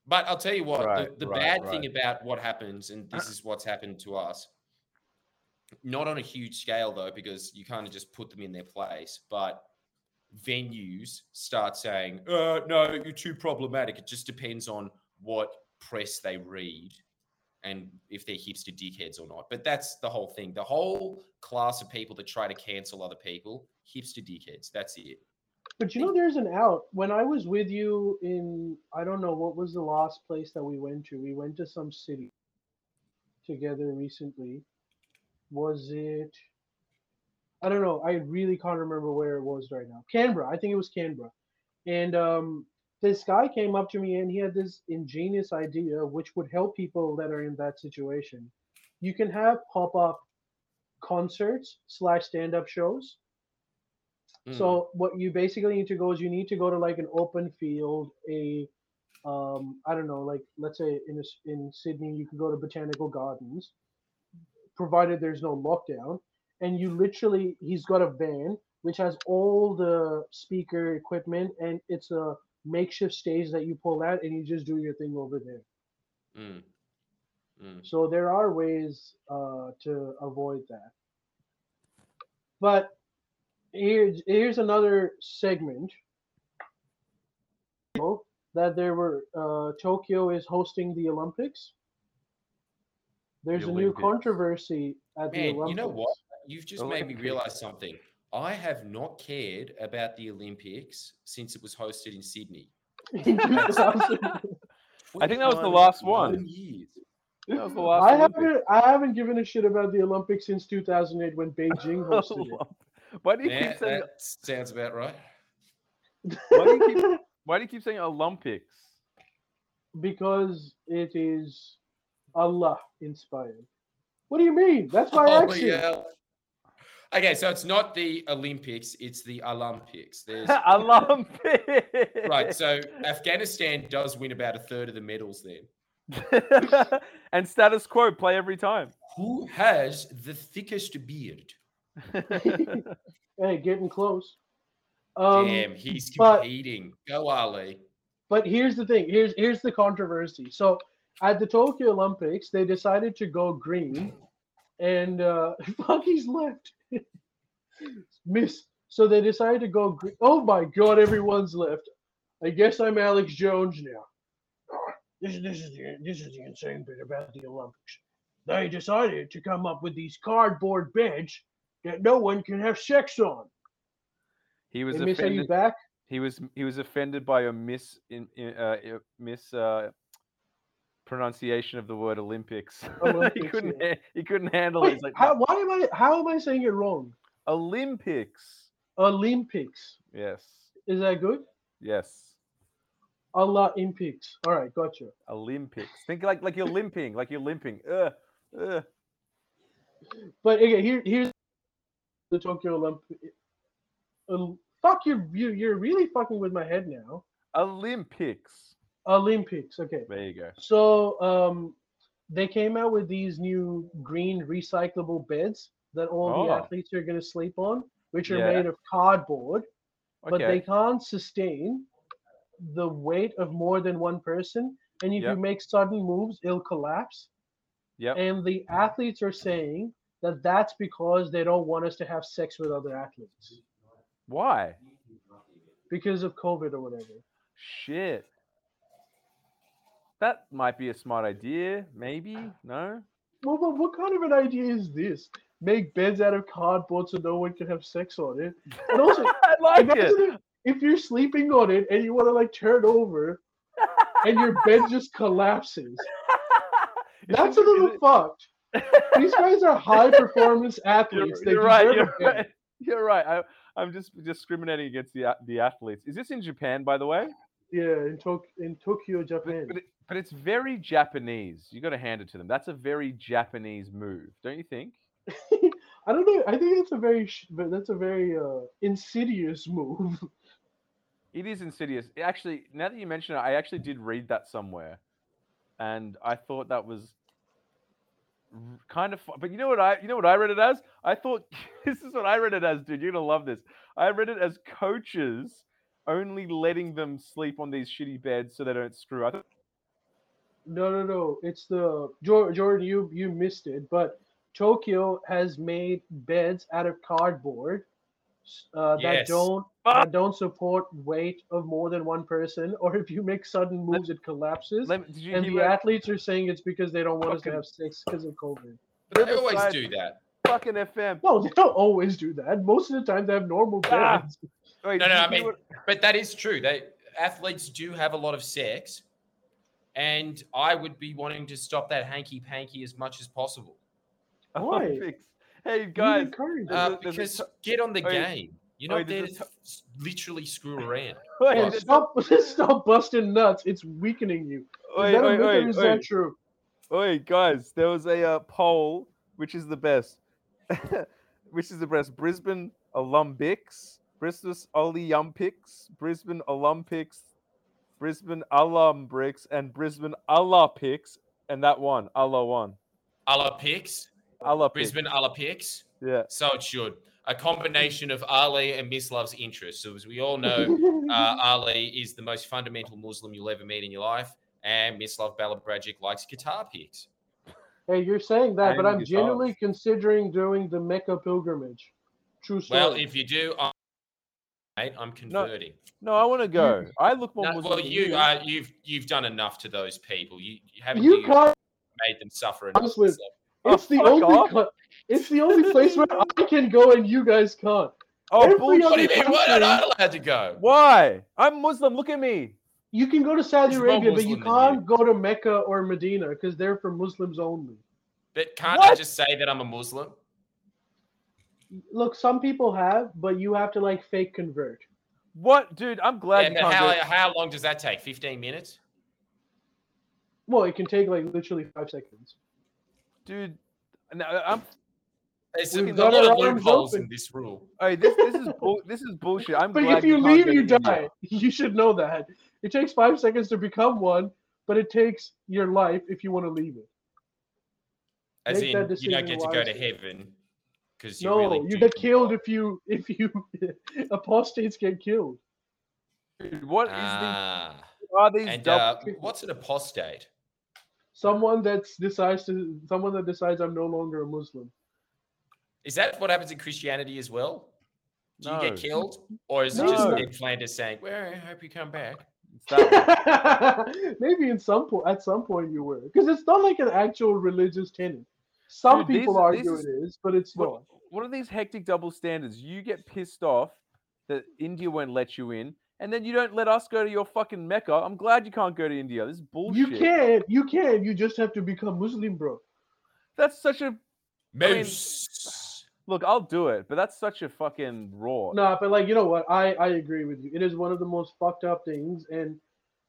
But I'll tell you what, Right, the, the right, bad thing about what happens, and this is what's happened to us, not on a huge scale though, because you kind of just put them in their place, but venues start saying, uh, no, you're too problematic. It just depends on what press they read and if they're hipster dickheads or not. But that's the whole thing. The whole class of people that try to cancel other people, hipster dickheads. That's it. But you know, there's an out. When I was with you in, I don't know what was the last place that we went to. We went to some city together recently. Was it? I don't know. I really can't remember where it was right now. Canberra. I think it was Canberra. And um, this guy came up to me and he had this ingenious idea which would help people that are in that situation. You can have pop up concerts slash stand up shows. Mm. So what you basically need to go is you need to go to like an open field, a um, I don't know, like let's say in a in Sydney you could go to Botanical Gardens, provided there's no lockdown, and you literally he's got a van which has all the speaker equipment and it's a makeshift stage that you pull out and you just do your thing over there. Mm. Mm. So there are ways uh, to avoid that. But here's here's another segment that there were uh, Tokyo is hosting the Olympics. There's The a new controversy at the Olympics. you know what? You've just made me realize something. I have not cared about the Olympics since it was hosted in Sydney. <laughs> I think that was the last one. Years. That was the last I Olympics. haven't I haven't given a shit about the Olympics since 2008 when Beijing <laughs> hosted it. Why do you Yeah, keep saying? that sounds about right. Why do you keep? Why do you keep saying Olympics? because it is Allah inspired. What do you mean? That's my Holy accent. hell. Okay, so it's not the Olympics, it's the Olympics. There's <laughs> Olympics. right. So Afghanistan does win about a third of the medals there. <laughs> and status quo play every time. Who has the thickest beard? <laughs> Hey, getting close. Um, Damn, he's but- competing. Go Ali. But here's the thing. Here's here's the controversy. So at the Tokyo Olympics, they decided to go green, and uh, <laughs> he's left. Miss. So they decided to go. Oh my God, everyone's left. I guess I'm Alex Jones now. This is this is the this is the insane bit about the Olympics. They decided to come up with these cardboard beds that no one can have sex on. He was Hey, Miss, offended. back? He was he was offended by a mis in, in uh, uh, mis uh, pronunciation of the word Olympics. <laughs> he couldn't yeah. he couldn't handle it. Wait, He's like how, why am I? How am I saying it wrong? Olympics. Olympics. Yes. Is that good? Yes. Allah Olympics. All right, gotcha. Olympics. Think like like you're limping, like you're limping. Uh, uh. But again, here here's the Tokyo Olympic. uh, fuck you, you, you're really fucking with my head now. Olympics. Olympics. Okay. There you go. So um, they came out with these new green recyclable beds that all the Oh. athletes are going to sleep on, which are Yeah. made of cardboard, but they can't sustain the weight of more than one person. And if Yep. you make sudden moves, it'll collapse. Yep. And the athletes are saying that that's because they don't want us to have sex with other athletes Why? because of COVID or whatever. Shit. That might be a smart idea. Maybe. No. Well, but what kind of an idea is this? Make beds out of cardboard so no one can have sex on it. And also, <laughs> I like it. if, if you're sleeping on it and you want to like turn over and your bed <laughs> just collapses. <laughs> That's a little fucked. These guys are high performance You're, athletes. You're right. You're right. You're right. I, I'm just discriminating against the the athletes. Is this in Japan, by the way? Yeah, in, Tok- in Tokyo, Japan. But, it, but it's very Japanese. You got to hand it to them. That's a very Japanese move, don't you think? <laughs> I don't know. I think that's a very, that's a very uh, insidious move. <laughs> It is insidious. Actually, now that you mention it, I actually did read that somewhere, and I thought that was kind of. Fu- but you know what I? You know what I read it as? I thought <laughs> this is what I read it as, dude. You're gonna love this. I read it as coaches only letting them sleep on these shitty beds so they don't screw up. No, no, no. It's the Jordan. You you missed it, but Tokyo has made beds out of cardboard s- uh, that don't Ah! that don't support weight of more than one person. <laughs> Or if you make sudden moves, it collapses. Let did you And the what- athletes are saying it's because they don't want us to have sex because of COVID. But they always do that. fucking FM? No, they don't always do that. Most of the time, they have normal Ah! beds. Wait, No, no, I mean, what- but that is true. They athletes do have a lot of sex, and I would be wanting to stop that hanky panky as much as possible. Why? Olympics. Hey guys, encourage There's it. Uh, a- there's a because t- get on the Wait, game. You're wait, not there to a s- literally screw around. <laughs> wait, Hey, there's stop! <laughs> Stop busting nuts. It's weakening you. Is wait, that a wait, myth wait, is wait. that true? Wait, guys, there was a uh, poll. Which is the best? <laughs> which is the best? Brisbane Olympics, Brisbane Olympics, Brisbane Olympics, Brisbane Olympics, and Brisbane Allah Picks, and that one, Allah one, Allah Picks. Allah Olympics. Brisbane Allah Picks. Yeah. So it should. A combination of Ali and Mislav's interests. So as we all know, <laughs> uh, Ali is the most fundamental Muslim you'll ever meet in your life, and Mislav Balabragic likes guitar picks. Hey, you're saying that, but I'm guitars. genuinely considering doing the Mecca pilgrimage. True story. Well, if you do, I, mate, I'm converting. No, I want to go. I look more No, well, than you uh, you've you've done enough to those people. You, you haven't you you can't. made them suffer enough. Honestly, Miss Oh, It's the only. co- It's the only place where I can go and you guys can't. Oh, every bullshit. What do you mean? Why country- not allowed to go? Why? I'm Muslim. Look at me. You can go to Saudi He's Arabia, but you Muslim than you. can't go to Mecca or Medina because they're for Muslims only. But can't I just say that I'm a Muslim? Look, some people have, but you have to like fake convert. What, dude? I'm glad Yeah, you how, how long does that take? 15 minutes? Well, it can take like literally five seconds. Dude, no, I'm There's We've a, a got lot of loopholes in this rule. Hey, this this is bull, this is bullshit. I'm <laughs> But glad if you can't leave, you to India. die. <laughs> You should know that. It takes five seconds to become one, but it takes your life if you want to leave it. As Make in, that you don't decision get to go to heaven because you no, really you get killed if you if you <laughs> apostates get killed. Dude, what is Ah, the are these and uh, what's an apostate? Someone that decides to someone that decides I'm no longer a Muslim. Is that what happens in Christianity as well? Do you get killed, or is it just No. Ned Flanders saying, "Well, I hope you come back"? It's that one. <laughs> Maybe in some point at some point you were because it's not like an actual religious tenet. Some Dude, these- people this argue is- it is, but it's what, not. what are these hectic double standards? You get pissed off that India won't let you in, and then you don't let us go to your fucking Mecca. I'm glad you can't go to India. This is bullshit. You can, you can. You just have to become Muslim, bro. That's such a mean- look. I'll do it, but that's such a fucking raw. Nah, but like you know what? I I agree with you. It is one of the most fucked up things, and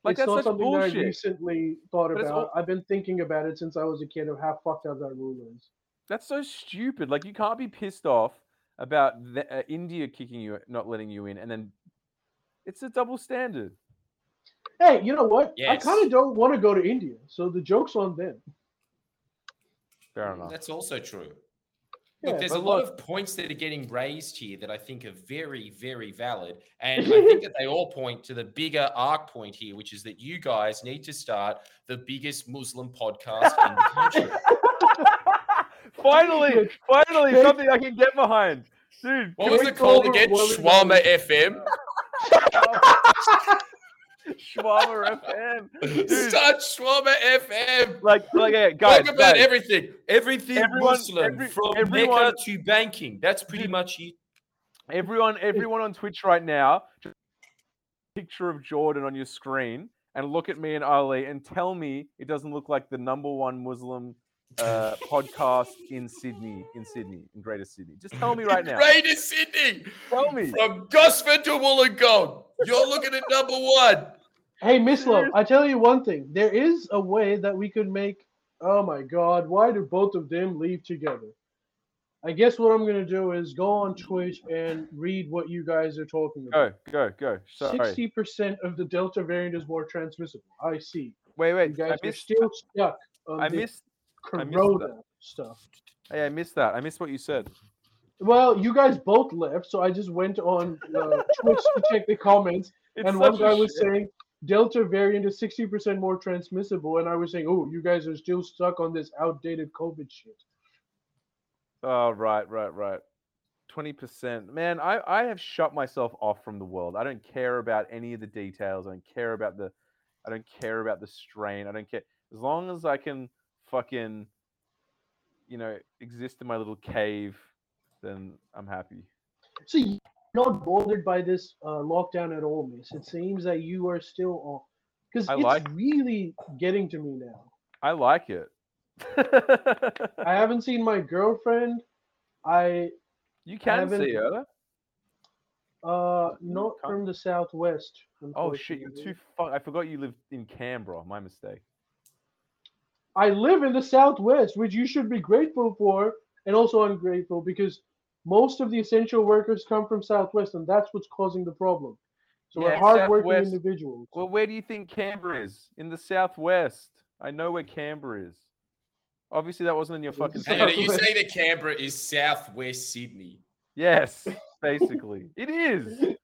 Like, it's that's not such something that I bullshit. recently thought But about. all- I've been thinking about it since I was a kid of how fucked up that rule is. That's so stupid. Like you can't be pissed off about the, uh, India kicking you, not letting you in, and then it's a double standard. Hey, you know what? I kind of don't want to go to India, so the joke's on them. Fair enough. That's also true. Yeah, Look, there's a but lot of points that are getting raised here that I think are very, very valid. And I think that <laughs> they all point to the bigger arc point here, which is that you guys need to start the biggest Muslim podcast in the country. <laughs> finally, finally, something I can get behind, dude. What was it called again? what Shawarma FM. Shawarma FM. <laughs> Dude. Start Shawarma FM. Like, like, yeah, guys, Talk about guys, everything. Everything Everyone- Muslim, every- from everyone- Mecca to banking. That's pretty much it. everyone, everyone on Twitch right now, just picture of Jordan on your screen, and look at me and Ali, and tell me it doesn't look like the number one Muslim uh, <laughs> podcast in Sydney, in Sydney, in Greater Sydney. Just tell me right now. Greater Sydney. Tell me. From Gosford to Wollongong. You're looking at number one. Hey, Mislav, I tell you one thing. There is a way that we could make. Oh my God, why do both of them leave together? I guess what I'm gonna do is go on Twitch and read what you guys are talking Go, about. go, go. Sorry. Sixty percent of the Delta variant is more transmissible. I see. Wait, You wait. guys I are still stuck on I the missed. I missed Corona stuff. Hey, I missed that. I missed what you said. Well, you guys both left, so I just went on uh, Twitch to check the comments, It's and one guy was shit- saying Delta variant is 60% more transmissible, and I was saying, oh, you guys are still stuck on this outdated COVID shit. Oh, right, right, right. Twenty percent, man. I I have shut myself off from the world. I don't care about any of the details. I don't care about the. I don't care about the strain. I don't care as long as I can fucking, you know, exist in my little cave. Then I'm happy. You're not bothered by this uh, lockdown at all, Miss. It seems that you are still on. Because it's like- really getting to me now. I like it. I haven't seen my girlfriend. I you can see her. uh not from the southwest. Oh shit! You're too. Fu- I forgot you live in Canberra. My mistake. I live in the Southwest, which you should be grateful for, and also ungrateful because most of the essential workers come from Southwest, and that's what's causing the problem. So we're Yeah, hardworking Southwest- individuals. Well, where do you think Canberra is? In the southwest. I know where Canberra is. Obviously, that wasn't in your In fucking. Hang on, you say that Canberra is southwest Sydney. Yes, <laughs> basically, it is.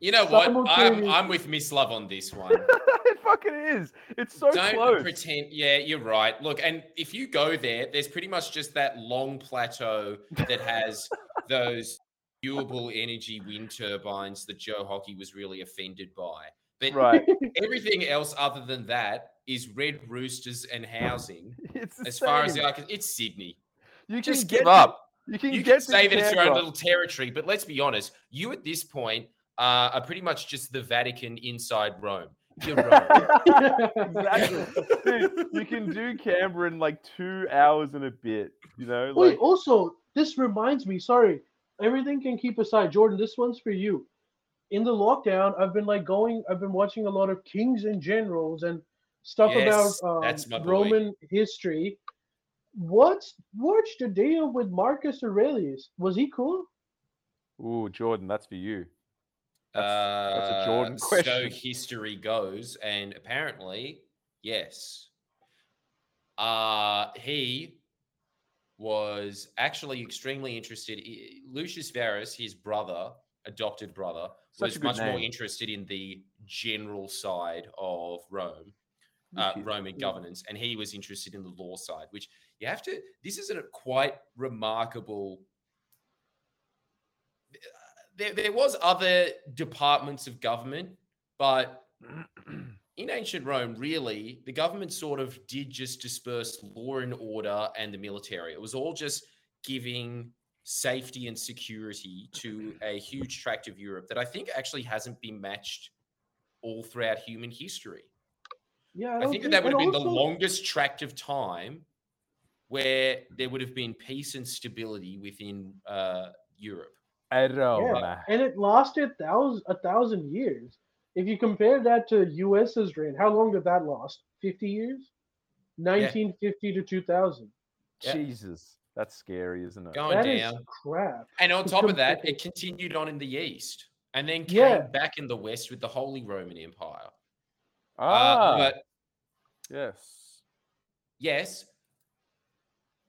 You know what? I'm, I'm with Mislav on this one. <laughs> it fucking is. It's so Don't close. pretend. Yeah, you're right. Look, and if you go there, there's pretty much just that long plateau that has <laughs> those renewable energy wind turbines that Joe Hockey was really offended by. But Right. <laughs> everything else other than that is red roosters and housing. <laughs> It's the As far as same. the eye can- it's Sydney. you can Just get give to- up. you can You get can to say that it's your own little territory, but let's be honest. You at this point uh, are pretty much just the Vatican inside Rome. You're <laughs> Rome. exactly. Dude, you can do Canberra in like two hours and a bit. You know, Wait, like also, this reminds me. Sorry, everything can keep aside. Jordan, this one's for you. In the lockdown, I've been like going. I've been watching a lot of kings and generals and stuff Yes, about um, that's. Roman history. What's what's the deal with Marcus Aurelius? Was he cool? ooh, Jordan, that's for you. That's, Uh, that's a Jordan question. So history goes, and apparently, yes. Uh, he was actually extremely interested. Lucius Verus, his brother, adopted brother, Such was much more interested in the general side of Rome, uh, Roman yeah. governance, and he was interested in the law side, which you have to. This is a quite remarkable there, there was other departments of government, but <clears throat> in ancient Rome, really, the government sort of did just disperse law and order and the military. It was all just giving safety and security to a huge tract of Europe that I think actually hasn't been matched all throughout human history. Yeah, I, I don't think that that would have and been the longest tract of time where there would have been peace and stability within uh, Europe. Roma. Yeah, and it lasted thousand a thousand years. If you compare that to U.S.'s reign, how long did that last? Fifty years. 1950 to 2000. Yeah. Jesus. That's scary, isn't it? going That is down. crap. And on top of that, it continued on in the east, and then came Yeah. back in the west with the Holy Roman Empire. Ah, Uh, but yes. yes,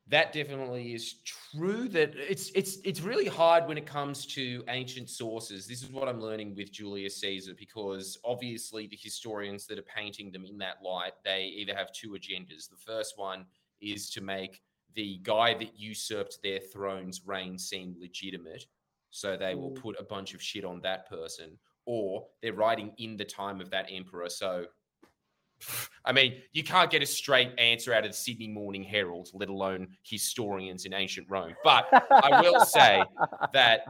that definitely is true. That it's it's it's really hard when it comes to ancient sources. This is what I'm learning with Julius Caesar because obviously the historians that are painting them in that light, they either have two agendas. The first one is to make the guy that usurped their throne's reign seem legitimate, so they will Mm. put a bunch of shit on that person, or they're writing in the time of that emperor, so I mean, you can't get a straight answer out of the Sydney Morning Herald, let alone historians in ancient Rome. But I will say that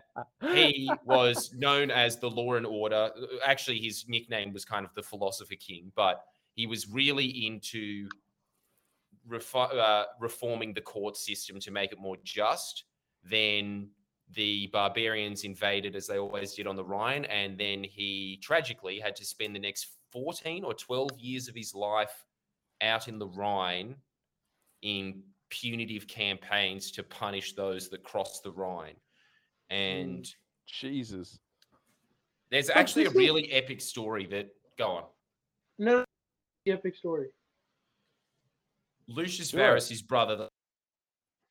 he was known as the Law and Order. Actually, his nickname was kind of the Philosopher King, but he was really into refi- uh, reforming the court system to make it more just. Then the barbarians invaded, as they always did on the Rhine, and then he tragically had to spend the next 14 or 12 years of his life out in the Rhine in punitive campaigns to punish those that crossed the Rhine. And mm. Jesus. there's But actually a this is- really epic story that go on. No, epic story. Lucius Sure. Verus, his brother,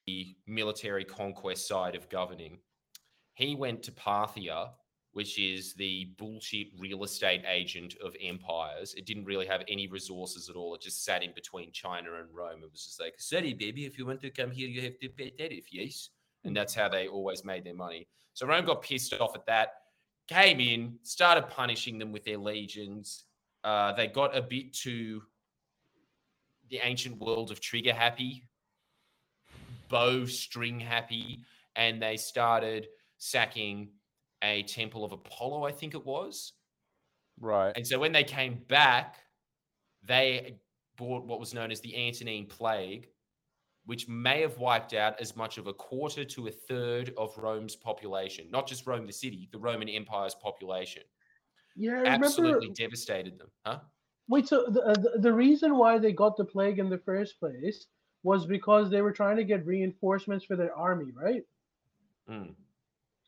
the military conquest side of governing, he went to Parthia, which is the bullshit real estate agent of empires. It didn't really have any resources at all. It just sat in between China and Rome. It was just like, sorry, baby, if you want to come here, you have to pay tariff, yes. And that's how they always made their money. So Rome got pissed off at that, came in, started punishing them with their legions. Uh, they got a bit too the ancient world of trigger happy, bow string happy, and they started sacking a temple of Apollo, I think it was. Right. And so when they came back, they brought what was known as the Antonine Plague, which may have wiped out as much of a quarter to a third of Rome's population, not just Rome, the city, the Roman Empire's population. Yeah, I remember. Absolutely devastated them. Huh? Wait, so the, uh, the the reason why they got the plague in the first place was because they were trying to get reinforcements for their army, right? Mm.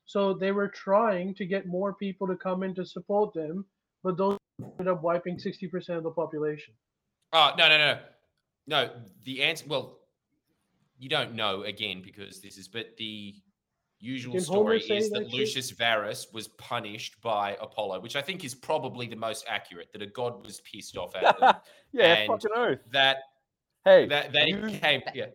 So they were trying to get more people to come in to support them, but those ended up wiping sixty percent of the population. Oh no no no no. The answer. Well, you don't know again because this is. But the usual Can story is that that shit? Lucius Verus was punished by Apollo, which I think is probably the most accurate. That a god was pissed off at them. <laughs> yeah, and fucking oath. that Hey, that they you came. Yeah.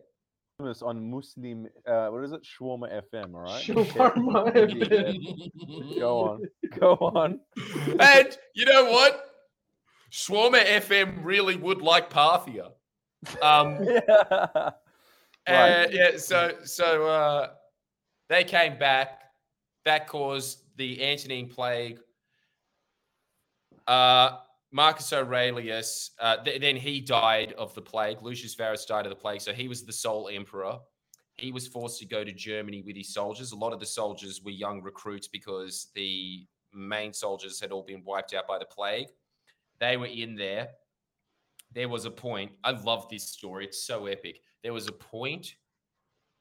Famous on Muslim, uh, what is it? Shawarma FM, all right? Shawarma <laughs> Yeah. Go on. Go on. and you know what? Shawarma FM really would like Parthia. Um, yeah. <laughs> Uh, yeah, so so uh, they came back. That caused the Antonine Plague. Uh, Marcus Aurelius, uh, th- then he died of the plague. Lucius Verus died of the plague, so he was the sole emperor. He was forced to go to Germany with his soldiers. A lot of the soldiers were young recruits because the main soldiers had all been wiped out by the plague. They were in there. There was a point. I love this story. It's so epic. There was a point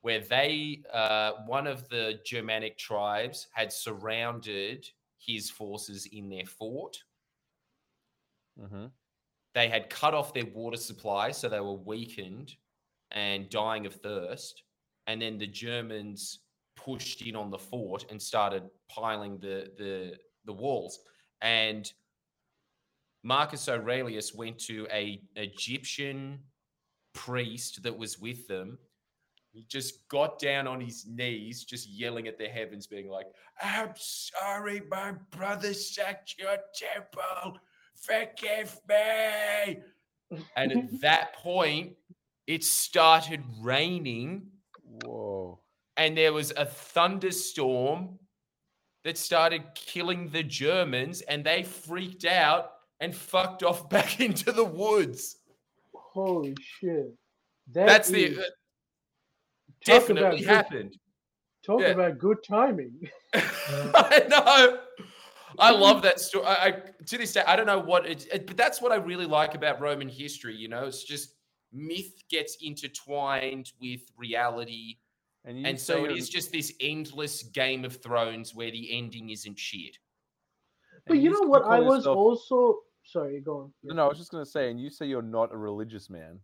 where they, uh, one of the Germanic tribes, had surrounded his forces in their fort. Hmm They had cut off their water supply, so they were weakened and dying of thirst. And then the Germans pushed in on the fort and started piling the the the walls. And Marcus Aurelius went to a Egyptian priest that was with them. He just got down on his knees, just yelling at the heavens, being like, I'm sorry, my brother sacked your temple. Forgive me. And at <laughs> that point, it started raining Whoa. and there was a thunderstorm that started killing the Germans, and they freaked out and fucked off <laughs> back into the woods. Holy shit! That That's is- the uh, definitely good- happened. Talk Yeah. about good timing. <laughs> I know. I love that story. I, I to this day, I don't know what it, it, but that's what I really like about Roman history. You know, it's just myth gets intertwined with reality, And, and so it is just this endless Game of Thrones where the ending isn't shit. But and you know what? I was yourself- also sorry. Go on. No, no, I was just gonna say, and you say you're not a religious man.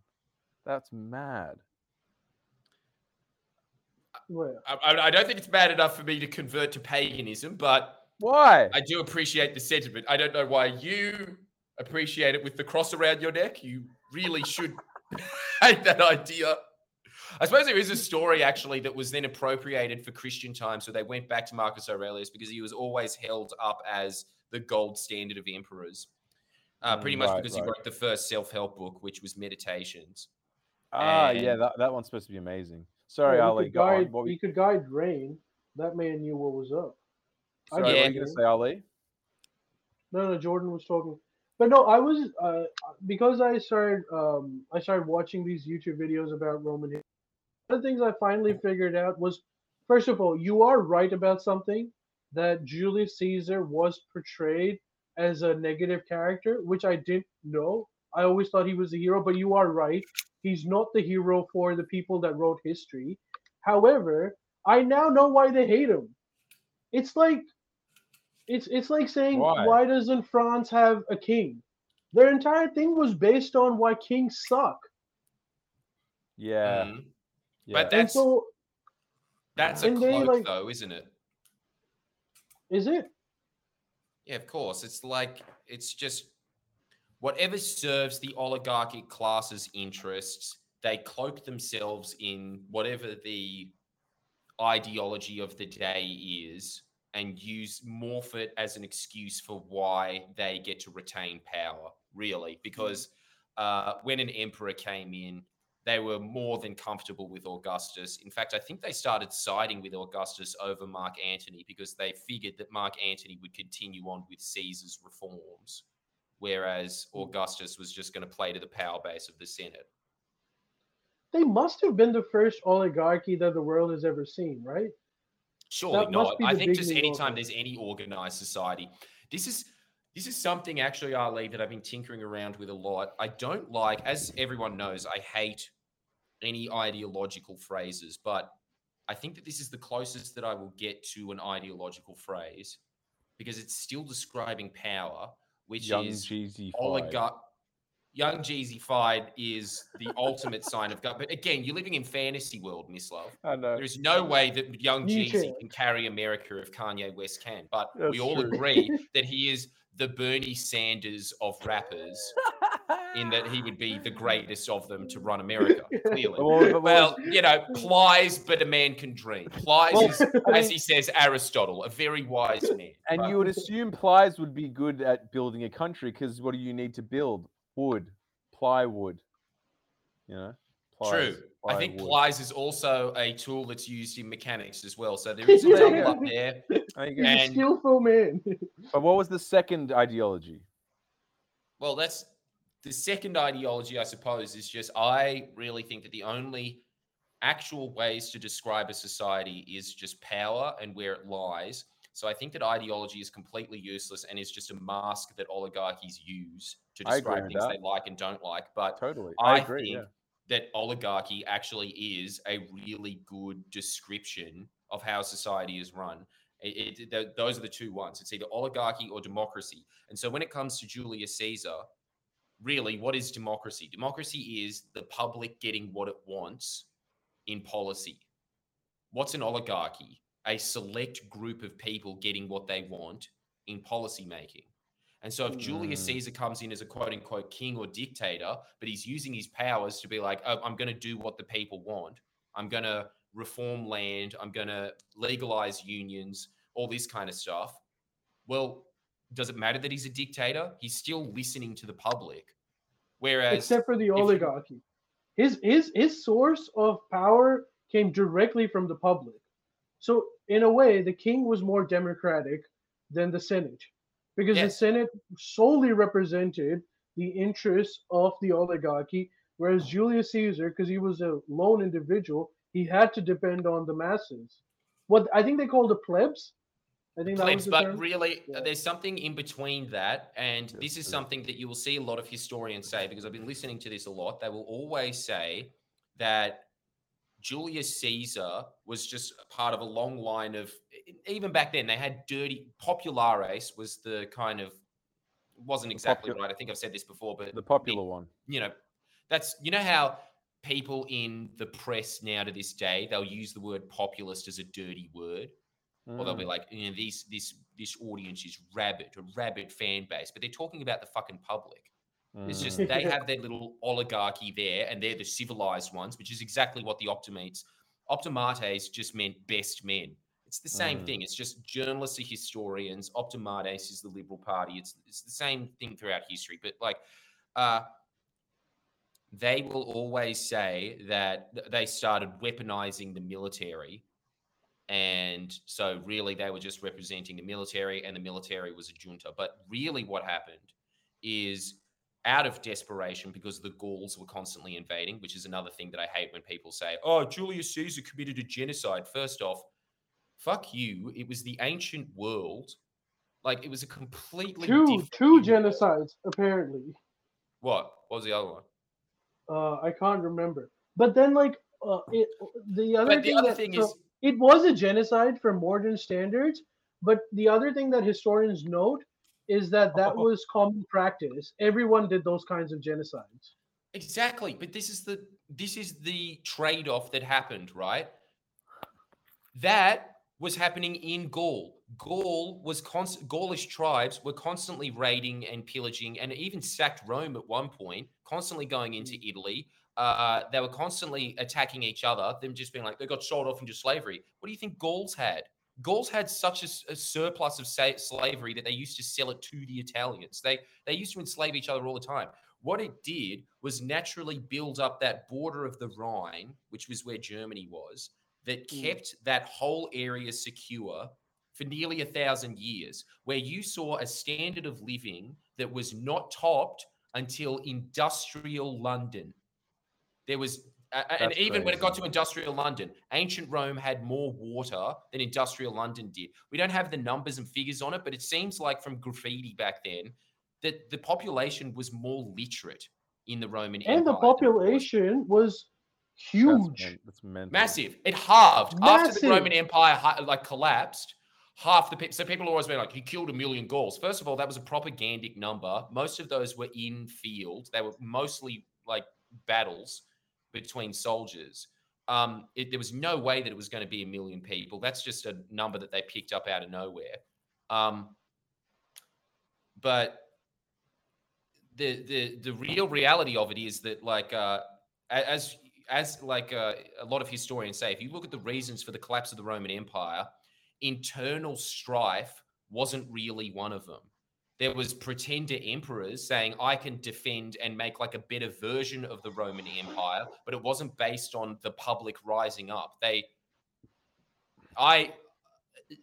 That's mad. Well, I, I- I don't think it's bad enough for me to convert to paganism, but Why? I do appreciate the sentiment. I don't know why you appreciate it with the cross around your neck. You really should <laughs> hate that idea. I suppose there is a story actually that was then appropriated for Christian times, so they went back to Marcus Aurelius because he was always held up as the gold standard of emperors. Uh, pretty Mm, much right, because he wrote the first self-help book, which was Meditations. ah, yeah, that, that one's supposed to be amazing. Sorry, yeah, he Ali. could Go on. guide. What were He you, could guide rain. That man knew what was up. I sorry, Yeah. were you gonna say, Ali? No, no, Jordan was talking. But no, I was uh, because I started um, I started watching these YouTube videos about Roman history. One of the things I finally figured out was, first of all, you are right about something that Julius Caesar was portrayed as a negative character, which I didn't know. I always thought he was a hero, but you are right. He's not the hero for the people that wrote history. However, I now know why they hate him. It's like it's it's like saying Why? why doesn't France have a king? Their entire thing was based on why kings suck. Yeah, Mhm. yeah. But that's so that's a and they, cloak, like- though, isn't it? is it? Yeah, of course. It's like it's just whatever serves the oligarchic class's interests, they cloak themselves in whatever the ideology of the day is and use morph it as an excuse for why they get to retain power, really. Because uh, when an emperor came in, they were more than comfortable with Augustus. In fact, I think they started siding with Augustus over Mark Antony because they figured that Mark Antony would continue on with Caesar's reforms, whereas Augustus was just going to play to the power base of the Senate. They must have been the first oligarchy that the world has ever seen, right? Surely That not. I think just anytime there's any organized society, this is this is something actually, Ali, that I've been tinkering around with a lot. I don't like, as everyone knows, I hate any ideological phrases, but I think that this is the closest that I will get to an ideological phrase because it's still describing power, which Young is oligarch. Young Jeezy Fied is the ultimate sign of God. But again, you're living in fantasy world, Mislav. I know. There is no way that young Nietzsche. Jeezy can carry America if Kanye West can. But That's we all true. agree <laughs> that he is the Bernie Sanders of rappers, in that he would be the greatest of them to run America, <laughs> clearly. But what- but what Well, you know, <laughs> Plies, but a man can dream. Plies Well, is, I as he says, Aristotle, a very wise man. and But- you would assume plies would be good at building a country because what do you need to build? Wood, plywood. You know. True. Plies, I think plywood. plies is also a tool that's used in mechanics as well. So there is a double up there. <laughs> There you go. He's a And- skillful man. <laughs> But what was the second ideology? Well, that's the second ideology, I suppose, is just I really think that the only actual ways to describe a society is just power and where it lies. So I think that ideology is completely useless and is just a mask that oligarchies use to describe things that. they like and don't like. But Totally. I, I, agree. think yeah. that oligarchy actually is a really good description of how society is run. It, it- th- those are the two ones. It's either oligarchy or democracy. And so when it comes to Julius Caesar, really, what is democracy? Democracy is the public getting what it wants in policy. What's an oligarchy? A select group of people getting what they want in policy making. And so if Julius Mm. Caesar comes in as a quote unquote king or dictator, but he's using his powers to be like, oh, I'm going to do what the people want. I'm going to reform land. I'm going to legalize unions, all this kind of stuff. Well, does it matter that he's a dictator? He's still listening to the public. Whereas, Except for the oligarchy. His his his source of power came directly from the public. So in a way, the king was more democratic than the Senate. Because the Senate solely represented the interests of the oligarchy, whereas Julius Caesar, because he was a lone individual, he had to depend on the masses. What I think they called the plebs. I think plebs, but term. really, Yeah. there's something in between that. And this is something that you will see a lot of historians say because I've been listening to this a lot. They will always say that Julius Caesar was just part of a long line of even back then they had dirty populares was the kind of wasn't exactly popu- right. I think I've said this before, but The popular one. you know, that's you know how people in the press now to this day they'll use the word populist as a dirty word, or they'll be Mm. like, you know, these this this audience is rabid, a rabid fan base, but they're talking about the fucking public. It's just Mm. <laughs> they have their little oligarchy there, and they're the civilized ones, which is exactly what the optimates. Optimates just meant best men. It's the same Mm. thing. It's just journalists are historians. Optimates is the Liberal Party. It's it's the same thing throughout history. But like, uh, they will always say that they started weaponizing the military, and so really they were just representing the military, and the military was a junta. But really, what happened is out of desperation because the Gauls were constantly invading, which is another thing that I hate when people say, "Oh, Julius Caesar committed a genocide." First off, fuck you. It was the ancient world. Like it was a completely two different two genocides apparently. What? What was the other one? Uh, I can't remember. But then, like, uh, it, the other But the thing other that, thing so is, it was a genocide for modern standards. But the other thing that historians note is that that was common practice. Everyone did those kinds of genocides. Exactly, but this is the this is the trade-off that happened, right? That was happening in Gaul. Gaul was const- Gaulish tribes were constantly raiding and pillaging, and even sacked Rome at one point. Constantly going into Italy. Uh, they were constantly attacking each other. Them just being like they got sold off into slavery. What do you think Gauls had? Gauls had such a surplus of sa- slavery that they used to sell it to the Italians. They they used to enslave each other all the time. What it did was naturally build up that border of the Rhine, which was where Germany was, that Mm. kept that whole area secure for nearly a thousand years, where you saw a standard of living that was not topped until industrial London. There was, uh, and That's even when it got to industrial London, ancient Rome had more water than industrial London did. We don't have the numbers and figures on it, but it seems like from graffiti back then that the population was more literate in the Roman Empire. And the Empire was. population was That's huge. men- That's mental. Massive. It halved after the Roman Empire like collapsed. Half the people. So people always been like, he killed a million Gauls. First of all, that was a propagandic number. Most of those were in field. They were mostly like battles between soldiers. Um, it, there was no way that it was going to be a million people. That's just a number that they picked up out of nowhere. Um, but the the the real reality of it is that like uh, as as like uh, a lot of historians say, if you look at the reasons for the collapse of the Roman Empire, internal strife wasn't really one of them. There was pretender emperors saying, I can defend and make like a better version of the Roman Empire, but it wasn't based on the public rising up. They, I,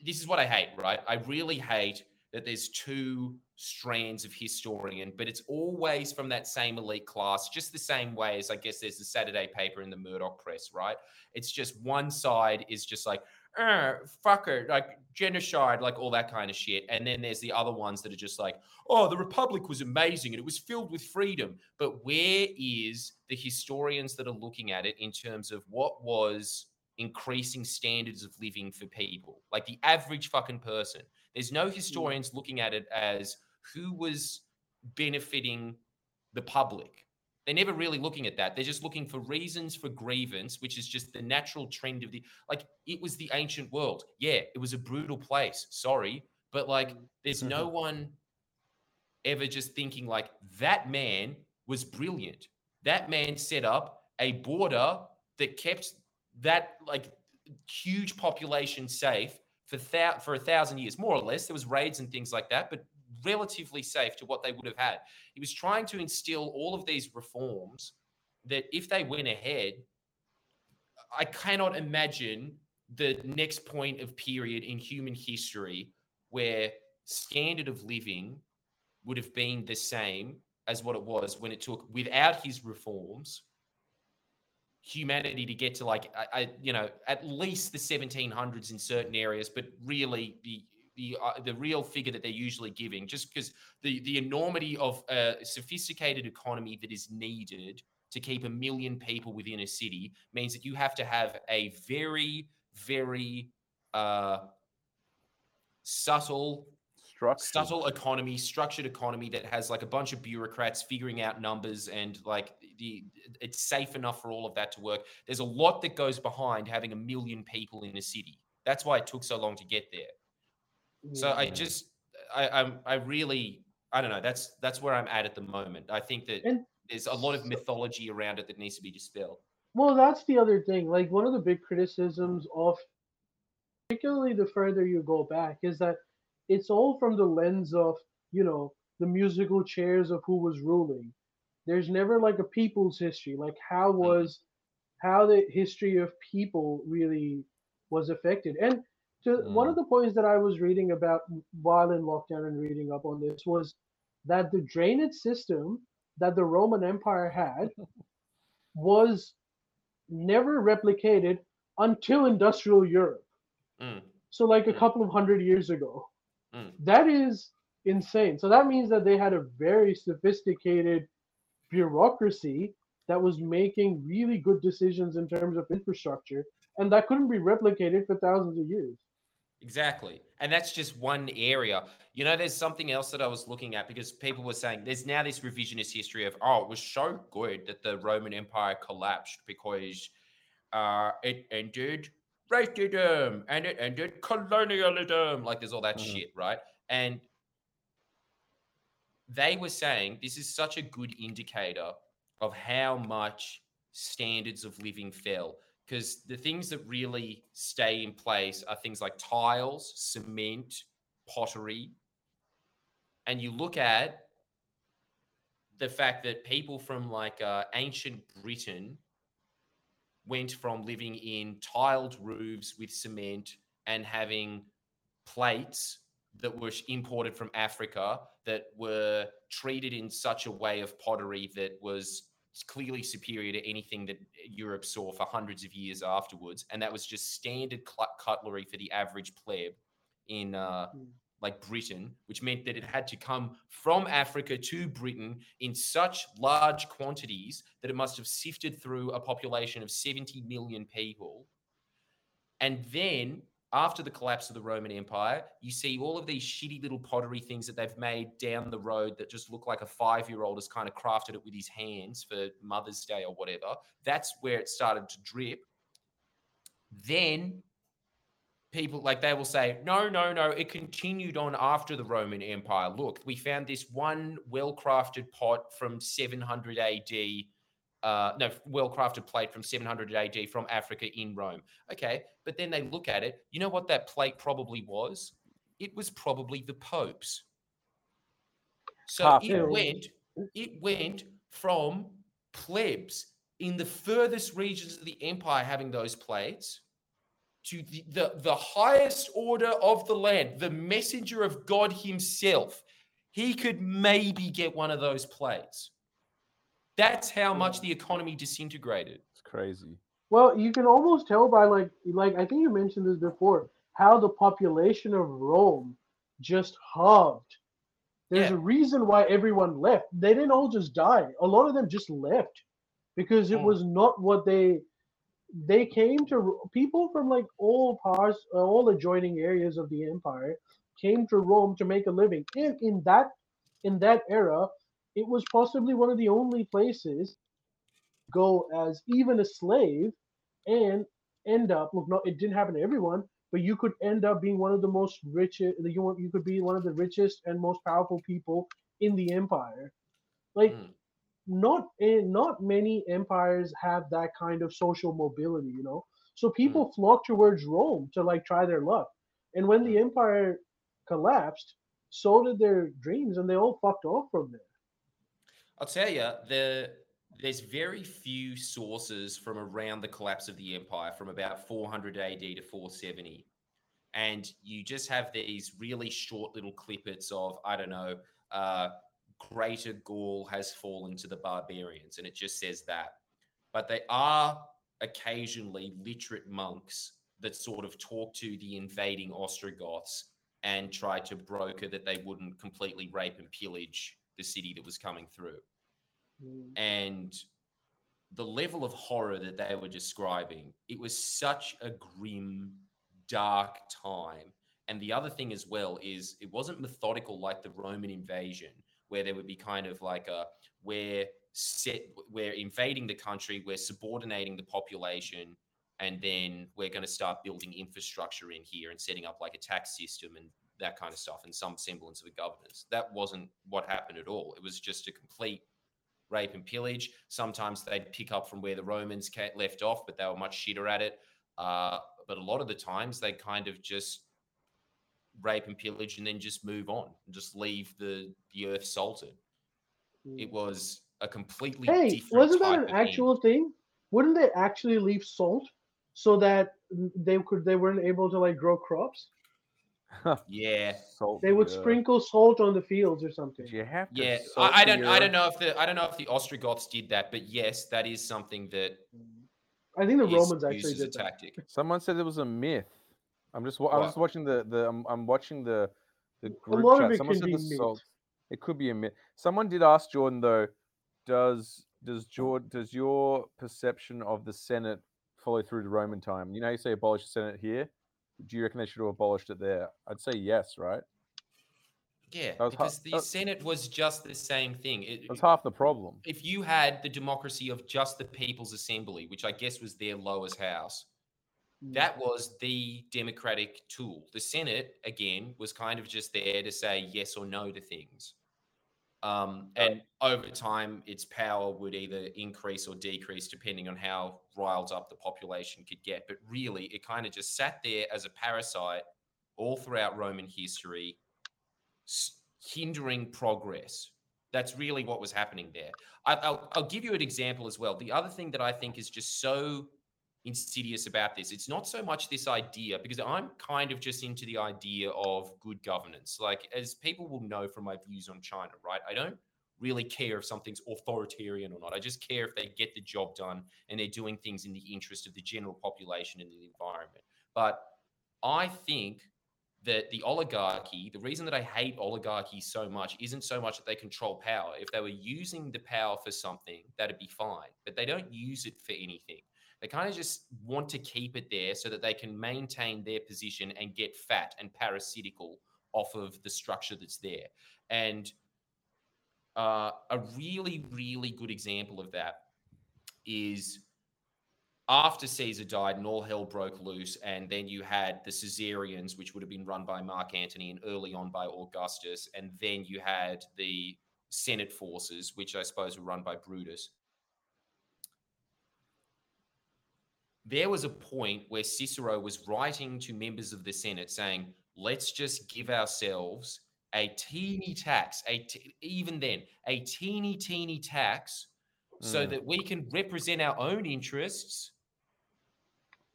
this is what I hate, right? I really hate that there's two strands of historian, but it's always from that same elite class, just the same way as I guess there's the Saturday paper and the Murdoch press, right? It's just one side is just like, uh, fucker, like genocide, like all that kind of shit. And then there's the other ones that are just like, oh, the Republic was amazing and it was filled with freedom. But where is the historians that are looking at it in terms of what was increasing standards of living for people, like the average fucking person? There's no historians looking at it as who was benefiting the public. They're never really looking at that. They're just looking for reasons for grievance, which is just the natural trend of the like it was the ancient world. Yeah, it was a brutal place. Sorry, but like mm, there's no one ever just thinking like that man was brilliant. That man set up a border that kept that like huge population safe for thou- for a thousand years, more or less. There was raids and things like that, but relatively safe to what they would have had. He was trying to instill all of these reforms that, if they went ahead, I cannot imagine the next point of period in human history where standard of living would have been the same as what it was when it took without his reforms humanity to get to like I, I you know at least the 1700s in certain areas but really the the uh, the real figure that they're usually giving just because the the enormity of a sophisticated economy that is needed to keep a million people within a city means that you have to have a very, very uh, subtle Structure. subtle economy, structured economy that has like a bunch of bureaucrats figuring out numbers and like the it's safe enough for all of that to work. There's a lot that goes behind having a million people in a city. That's why it took so long to get there. So I just I I'm I really I don't know. That's that's where I'm at at the moment. I think that And there's a lot of mythology around it that needs to be dispelled. Well, that's the other thing. Like one of the big criticisms of, particularly the further you go back, is that it's all from the lens of you know the musical chairs of who was ruling. There's never like a people's history. Like how mm-hmm. was how the history of people really was affected. And to one of the points that I was reading about while in lockdown and reading up on this was that the drainage system that the Roman Empire had <laughs> was never replicated until industrial Europe. Mm. So, like a Mm. couple of hundred years ago. Mm. That is insane. So, that means that they had a very sophisticated bureaucracy that was making really good decisions in terms of infrastructure, and that couldn't be replicated for thousands of years. Exactly. And that's just one area. You know, there's something else that I was looking at because people were saying there's now this revisionist history of, oh, it was so good that the Roman Empire collapsed because uh, it ended racism and it ended colonialism. Like there's all that Mhm. shit, right? And they were saying this is such a good indicator of how much standards of living fell because the things that really stay in place are things like tiles, cement, pottery. And you look at the fact that people from like uh, ancient Britain went from living in tiled roofs with cement and having plates that were imported from Africa that were treated in such a way of pottery that was clearly superior to anything that Europe saw for hundreds of years afterwards. And that was just standard cutlery for the average pleb in uh, Mm. like Britain, which meant that it had to come from Africa to Britain in such large quantities that it must have sifted through a population of 70 million people. And then after the collapse of the Roman Empire, you see all of these shitty little pottery things that they've made down the road that just look like a five year old has kind of crafted it with his hands for Mother's Day or whatever. That's where it started to drip. Then people like they will say, no, no, no, it continued on after the Roman Empire. Look, we found this one well crafted pot from 700 AD uh, no, well crafted plate from 700 AD from Africa in Rome. Okay, but then they look at it. You know what that plate probably was? It was probably the Pope's. So Half it went, it went from plebs in the furthest regions of the empire having those plates to the, the, the highest order of the land, the messenger of God himself. He could maybe get one of those plates. That's how much the economy disintegrated. It's crazy. Well, you can almost tell by like like I think you mentioned this before, how the population of Rome just halved. There's Yeah. a reason why everyone left. They didn't all just die. A lot of them just left because it Mm. was not what they they came to people from like all parts uh, all adjoining areas of the empire came to Rome to make a living. And in that in that era, it was possibly one of the only places go as even a slave and end up look no it didn't happen to everyone but you could end up being one of the most richest you, you could be one of the richest and most powerful people in the empire. Like Mm. not eh, not many empires have that kind of social mobility you know? So people flock towards rome to like try their luck. And when the empire collapsed so did their dreams and they all fucked off from there I'll tell you, the there's very few sources from around the collapse of the empire from about 400 AD to 470. And you just have these really short little clippets of, I don't know, uh, greater Gaul has fallen to the barbarians. And it just says that. But they are occasionally literate monks that sort of talk to the invading Ostrogoths and try to broker that they wouldn't completely rape and pillage the city that was coming through Mm. and the level of horror that they were describing, it was such a grim, dark time. And the other thing as well is it wasn't methodical like the Roman invasion, where there would be kind of like a where set we're invading the country, we're subordinating the population, and then we're going to start building infrastructure in here and setting up like a tax system and that kind of stuff and some semblance of a governance. That wasn't what happened at all. It was just a complete rape and pillage. Sometimes they'd pick up from where the Romans left off, but they were much shitter at it. Uh, but a lot of the times they kind of just rape and pillage and then just move on and just leave the, the earth salted. It was a completely Hey, wasn't that an actual thing? Wouldn't they actually leave salt so that they could they weren't able to like grow crops? <laughs> Yeah, Salt They would the earth. sprinkle salt on the fields or something. You have to yeah. I, I don't. I don't know if the I don't know if the Ostrogoths did that, but yes, that is something that I think the is Romans actually as a did that. tactic. Someone said it was a myth. I'm just. wa- I'm What? just watching the the. I'm, I'm watching the the A group lot of chat. it Someone can said be the myth. salt. It could be a myth. Someone did ask Jordan though. Does does Jordan does your perception of the Senate follow through to Roman time? You know, you say abolish the Senate here. Do you reckon they should have abolished it there? I'd say yes, right? Yeah, That was ha- because the that- Senate was just the same thing. It, That's half the problem. if you had the democracy of just the People's Assembly, which I guess was their lowest house, Mm. that was the democratic tool. The Senate, again, was kind of just there to say yes or no to things. Um, and over time, its power would either increase or decrease depending on how riled up the population could get. But really, it kind of just sat there as a parasite all throughout Roman history, hindering progress. That's really what was happening there. I, I'll, I'll give you an example as well. The other thing that I think is just so insidious about this, it's not so much this idea, because I'm kind of just into the idea of good governance. Like, as people will know from my views on China, right? I don't really care if something's authoritarian or not. I just care if they get the job done and they're doing things in the interest of the general population and the environment. But I think that the oligarchy, the reason that I hate oligarchy so much isn't so much that they control power. If they were using the power for something, that'd be fine. But they don't use it for anything. They kind of just want to keep it there so that they can maintain their position and get fat and parasitical off of the structure that's there. And uh, a really, really good example of that is after Caesar died and all hell broke loose, and then you had the Caesarians, which would have been run by Mark Antony and early on by Augustus, and then you had the Senate forces, which I suppose were run by Brutus. There was a point where Cicero was writing to members of the Senate saying, let's just give ourselves a teeny tax, a t- even then, a teeny, teeny tax so Mm. that we can represent our own interests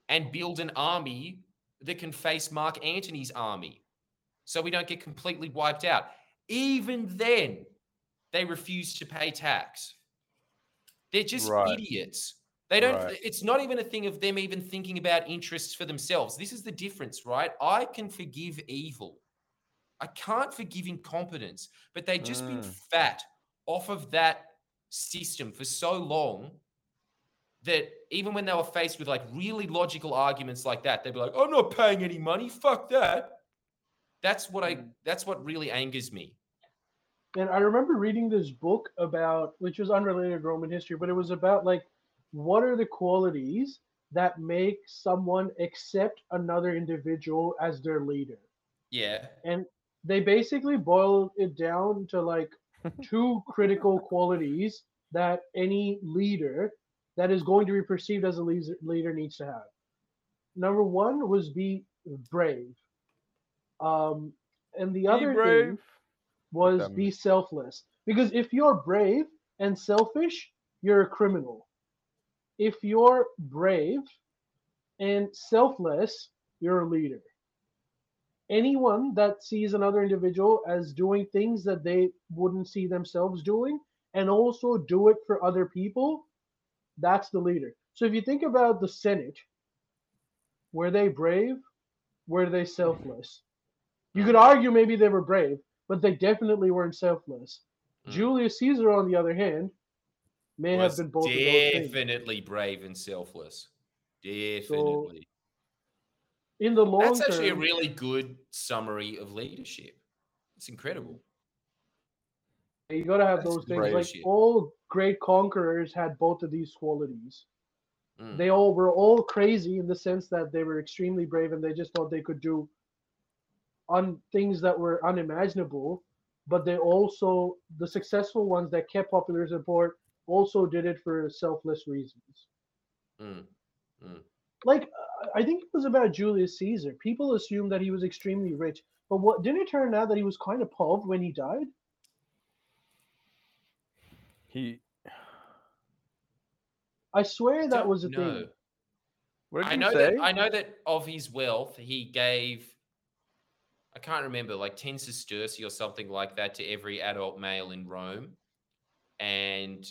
and build an army that can face Mark Antony's army so we don't get completely wiped out. Even then, they refuse to pay tax. They're just Right. idiots. They don't, Right. it's not even a thing of them even thinking about interests for themselves. This is the difference, right? I can forgive evil. I can't forgive incompetence, but they've just been Mm. fat off of that system for so long that even when they were faced with like really logical arguments like that, they'd be like, I'm not paying any money. Fuck that. That's what I that's what really angers me. And I remember reading this book about, which was unrelated to Roman history, but it was about like, what are the qualities that make someone accept another individual as their leader? Yeah. And they basically boil it down to like <laughs> two critical qualities that any leader that is going to be perceived as a leader, leader needs to have. Number one was be brave. Um, and the Be other brave. thing was be selfless. Because if you're brave and selfish, you're a criminal. If you're brave and selfless, you're a leader. Anyone that sees another individual as doing things that they wouldn't see themselves doing and also do it for other people, that's the leader. So if you think about the Senate, were they brave? Were they selfless? You could argue maybe they were brave, but they definitely weren't selfless. Mm. Julius Caesar, on the other hand, may have been both definitely brave and selfless. Definitely. In the long That's term, actually a really good summary of leadership. It's incredible. you got to have that's those things. Like all great conquerors had both of these qualities. Mm. They all were all crazy in the sense that they were extremely brave and they just thought they could do on things that were unimaginable. But they also, the successful ones that kept popular support, also did it for selfless reasons. Mm. like uh, I think it was about Julius Caesar. People assumed that he was extremely rich, but what didn't it turn out that he was kind of pov when he died? He. I swear that was a know. thing. What did I you know say? that I know that of his wealth, he gave I can't remember, like 10 sesterci or something like that to every adult male in Rome. And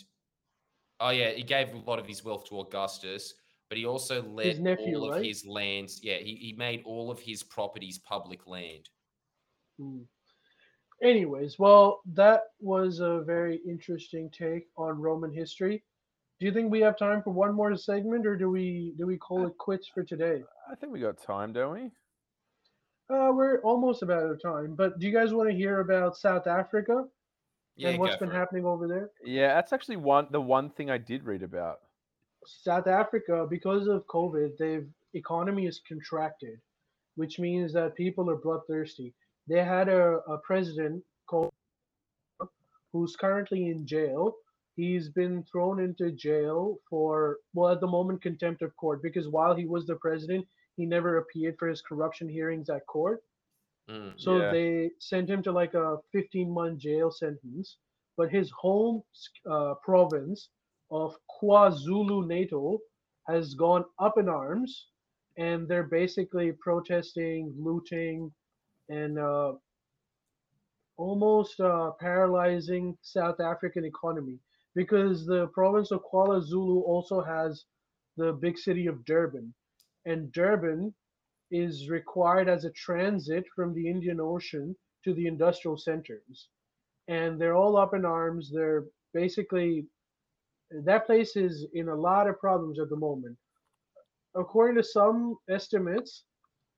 oh yeah, he gave a lot of his wealth to Augustus, but he also let nephew, all of right? his lands, yeah, he, he made all of his properties public land. Hmm. Anyways, well, that was a very interesting take on Roman history. Do you think we have time for one more segment, or do we do we call it quits for today? I think we got time, don't we? Uh, we're almost about out of time. But do you guys want to hear about South Africa Yeah, and what's been happening over there? Yeah, that's actually one the one thing I did read about. South Africa, because of COVID, they've economy is contracted, which means that people are bloodthirsty. They had a, a president called who's currently in jail. He's been thrown into jail for well at the moment contempt of court because while he was the president, he never appeared for his corruption hearings at court. Mm. So Yeah. they sent him to like a 15 month jail sentence. But his home uh, province of KwaZulu Natal has gone up in arms, and they're basically protesting, looting, and uh, almost uh, paralyzing South African economy because the province of KwaZulu also has the big city of Durban, and Durban is required as a transit from the Indian Ocean to the industrial centers. And they're all up in arms. They're basically, that place is in a lot of problems at the moment. According to some estimates,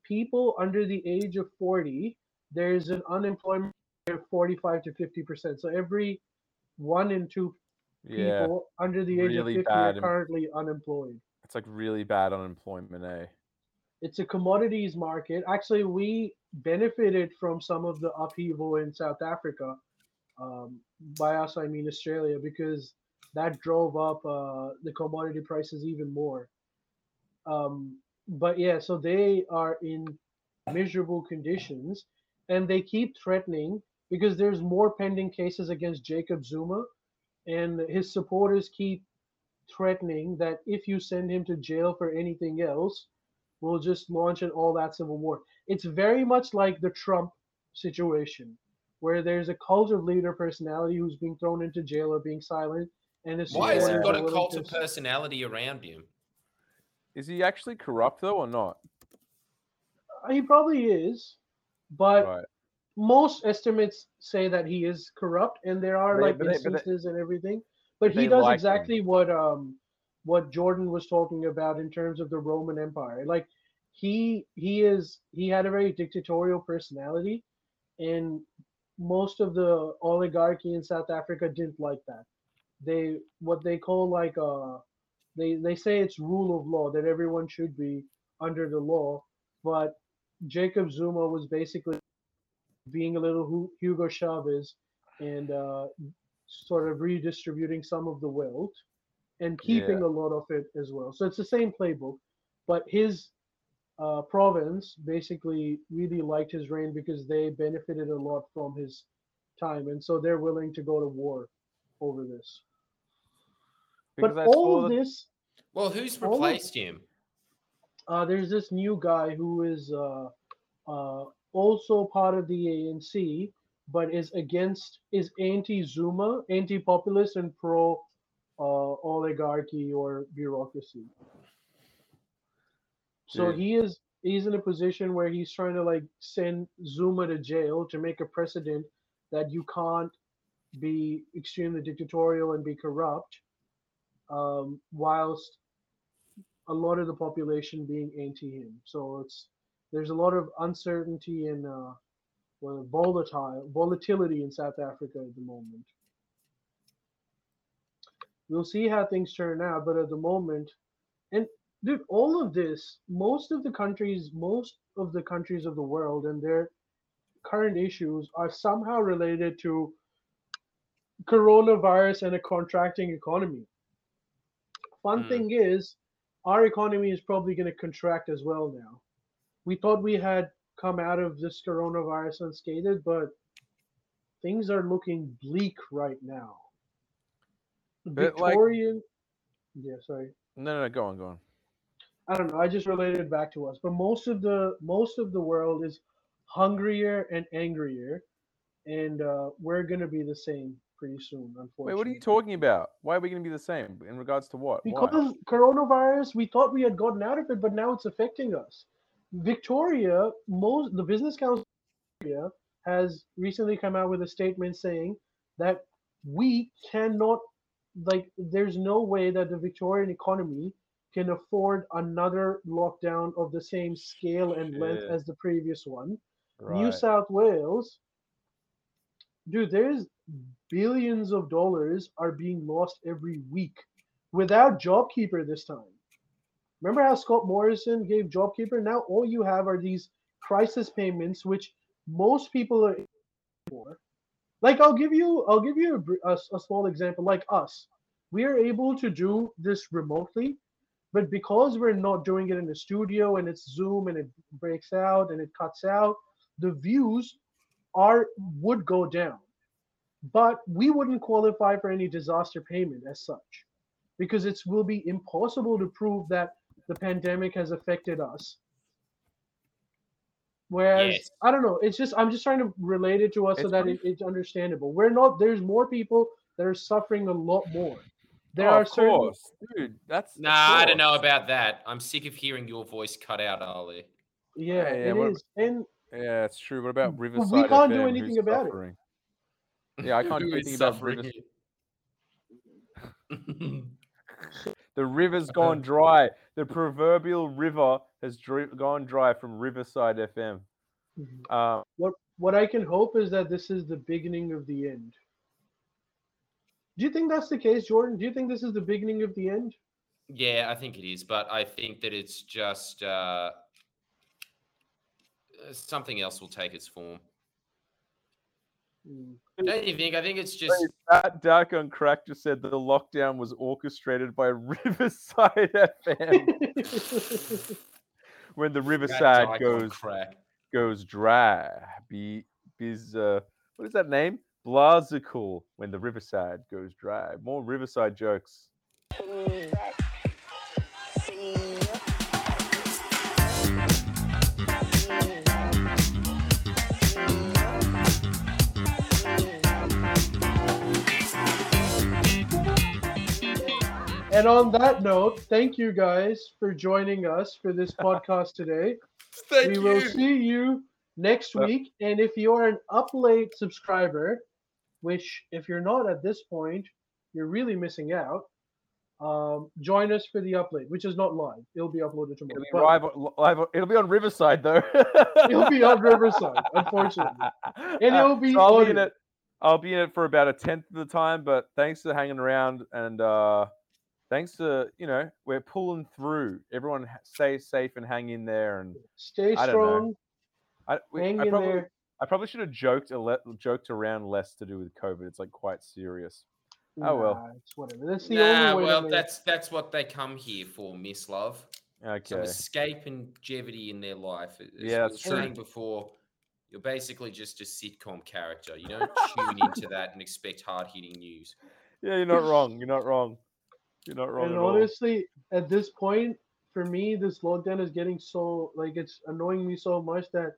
people under the age of 40, there's an unemployment rate of 45 to 50%. So every one in two Yeah, people under the age really of 50 bad are currently unemployed. it's like really bad unemployment, eh? It's a commodities market. Actually, we benefited from some of the upheaval in South Africa. Um, by us, I mean Australia, because that drove up uh, the commodity prices even more. Um, but yeah, so they are in miserable conditions, and they keep threatening because there's more pending cases against Jacob Zuma, and his supporters keep threatening that if you send him to jail for anything else, we'll just launch an all that civil war. It's very much like the Trump situation, where there's a cult of leader personality who's being thrown into jail or being silent, and his Why has he got a cult of personality around him? Is he actually corrupt though, or not? He probably is, but Right. most estimates say that he is corrupt, and there are But like but they- but they- instances and everything. But he does like him. exactly what um what Jordan was talking about in terms of the Roman Empire. Like he he is he had a very dictatorial personality, and most of the oligarchy in South Africa didn't like that. They what they call like uh they they say it's rule of law that everyone should be under the law, but Jacob Zuma was basically being a little Hugo Chavez and uh, sort of redistributing some of the wealth and keeping a lot of it as well. So it's the same playbook, but his uh, province basically really liked his reign because they benefited a lot from his time, and so they're willing to go to war over this. Because but I all of that- this, Well, who's All of- replaced him? uh, there's this new guy who is uh, uh, also part of the ANC, but is against is anti-Zuma, anti-populist, and pro oligarchy or bureaucracy. So Dude. he is he's in a position where he's trying to like send Zuma to jail to make a precedent that you can't be extremely dictatorial and be corrupt um, whilst a lot of the population being anti him. So it's there's a lot of uncertainty and uh, well, volatile volatility in South Africa at the moment. We'll see how things turn out, but at the moment, and dude, all of this, most of the countries, most of the countries of the world, and their current issues are somehow related to coronavirus and a contracting economy. Fun Mm. thing is, our economy is probably going to contract as well now. We thought we had come out of this coronavirus unscathed, but things are looking bleak right now. But, like- Victorian, yeah, sorry. No, no, no, go on, go on. I don't know. I just related it back to us, but most of the most of the world is hungrier and angrier, and uh, we're gonna be the same pretty soon. Unfortunately. Wait, what are you talking about? Why are we going to be the same in regards to what? Why? Because coronavirus, we thought we had gotten out of it, but now it's affecting us. Victoria, most the business council has recently come out with a statement saying that we cannot, like, there's no way that the Victorian economy can afford another lockdown of the same scale and length as the previous one. New South Wales, dude, there's billions of dollars are being lost every week without JobKeeper this time. Remember how Scott Morrison gave JobKeeper? Now all you have are these crisis payments, which most people are for. Like I'll give you, I'll give you a, a a small example. Like us, we are able to do this remotely, but because we're not doing it in the studio and it's Zoom and it breaks out and it cuts out, the views are would go down. But we wouldn't qualify for any disaster payment as such, because it will be impossible to prove that the pandemic has affected us. Whereas Yes. I don't know, it's just I'm just trying to relate it to us so that it, it's understandable. We're not there's more people that are suffering a lot more. There Oh, are of certain course, dude. That's Nah, I don't know about that. I'm sick of hearing your voice cut out, Ali. yeah, Yeah, yeah, it what- is. And Yeah, it's true. What about But we can't do anything who's about it. Yeah, I can't do anything about suffering Riverside. <laughs> The river's gone <laughs> dry. The proverbial river has dri- gone dry from Riverside FM. Uh, what what I can hope is that this is the beginning of the end. Do you think that's the case, Jordan? Do you think this is the beginning of the end? yeah, I think it is, but I think that it's just uh, uh, something else will take its form. Mm. Don't you think? I think it's just that Dark on Crack just said that the lockdown was orchestrated by <laughs> Riverside FM <laughs> when the Riverside goes crack. goes dry. Be biz uh, what is that name? Blazical when the Riverside goes dry. More Riverside jokes. And on that note, thank you guys for joining us for this <laughs> podcast today. Thank we you. will see you next Uh, week. And if you're an up late subscriber, which if you're not at this point, you're really missing out. Um, join us for the up late, which is not live. It'll be uploaded tomorrow. It'll be, but live, it'll be on Riverside though. <laughs> It'll be on Riverside, unfortunately. And <laughs> it'll be so I'll be in it. I'll be in it for about a tenth of the time, but thanks for hanging around and uh thanks to you know we're pulling through. Everyone stay safe and hang in there. And stay I strong. I, we- Hang I in probably there. I probably should have joked a le- joked around less to do with COVID. It's like quite serious. Oh, well. Nah, it's whatever. That's the Nah, only way. well, that's that's what they come here for, Mislav. Some Okay. escape and levity in their life. As Yeah, that's true. saying before, you're basically just a sitcom character. You don't tune into that and expect hard hitting news. Yeah, you're not wrong. You're not wrong. You're not wrong and at all. honestly, at this point, for me, this lockdown is getting so like it's annoying me so much that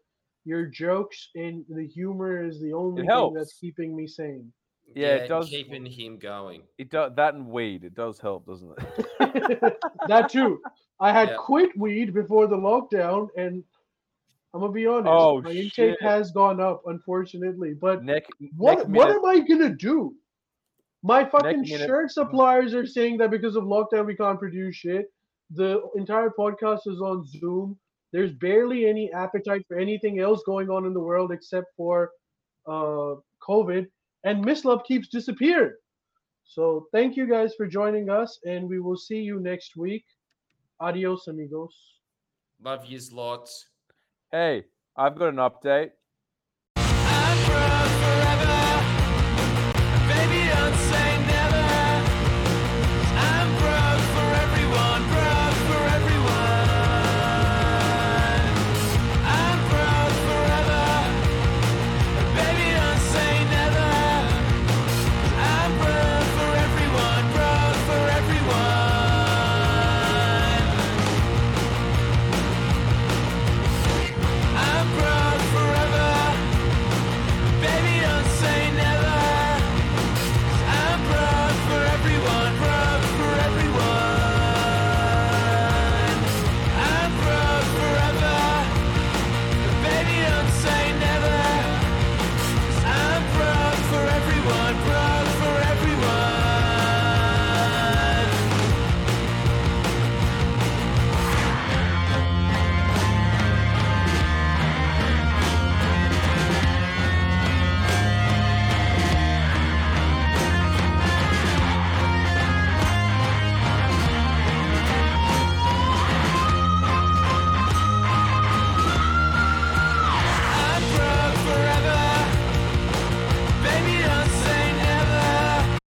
your jokes and the humor is the only thing helps. that's keeping me sane. Yeah, it does- Keeping him going. It does that and weed. It does help, doesn't it? <laughs> <laughs> that too. I had Yeah. quit weed before the lockdown, and I'm gonna be honest, Oh, my intake has gone up, unfortunately. But Neck. what neck what minute- am I gonna do? My fucking shirt suppliers are saying that because of lockdown we can't produce shit. The entire podcast is on Zoom. There's barely any appetite for anything else going on in the world except for uh, COVID. And Mislav keeps disappearing. So thank you guys for joining us, and we will see you next week. Adios, amigos. Love yous lots. Hey, I've got an update.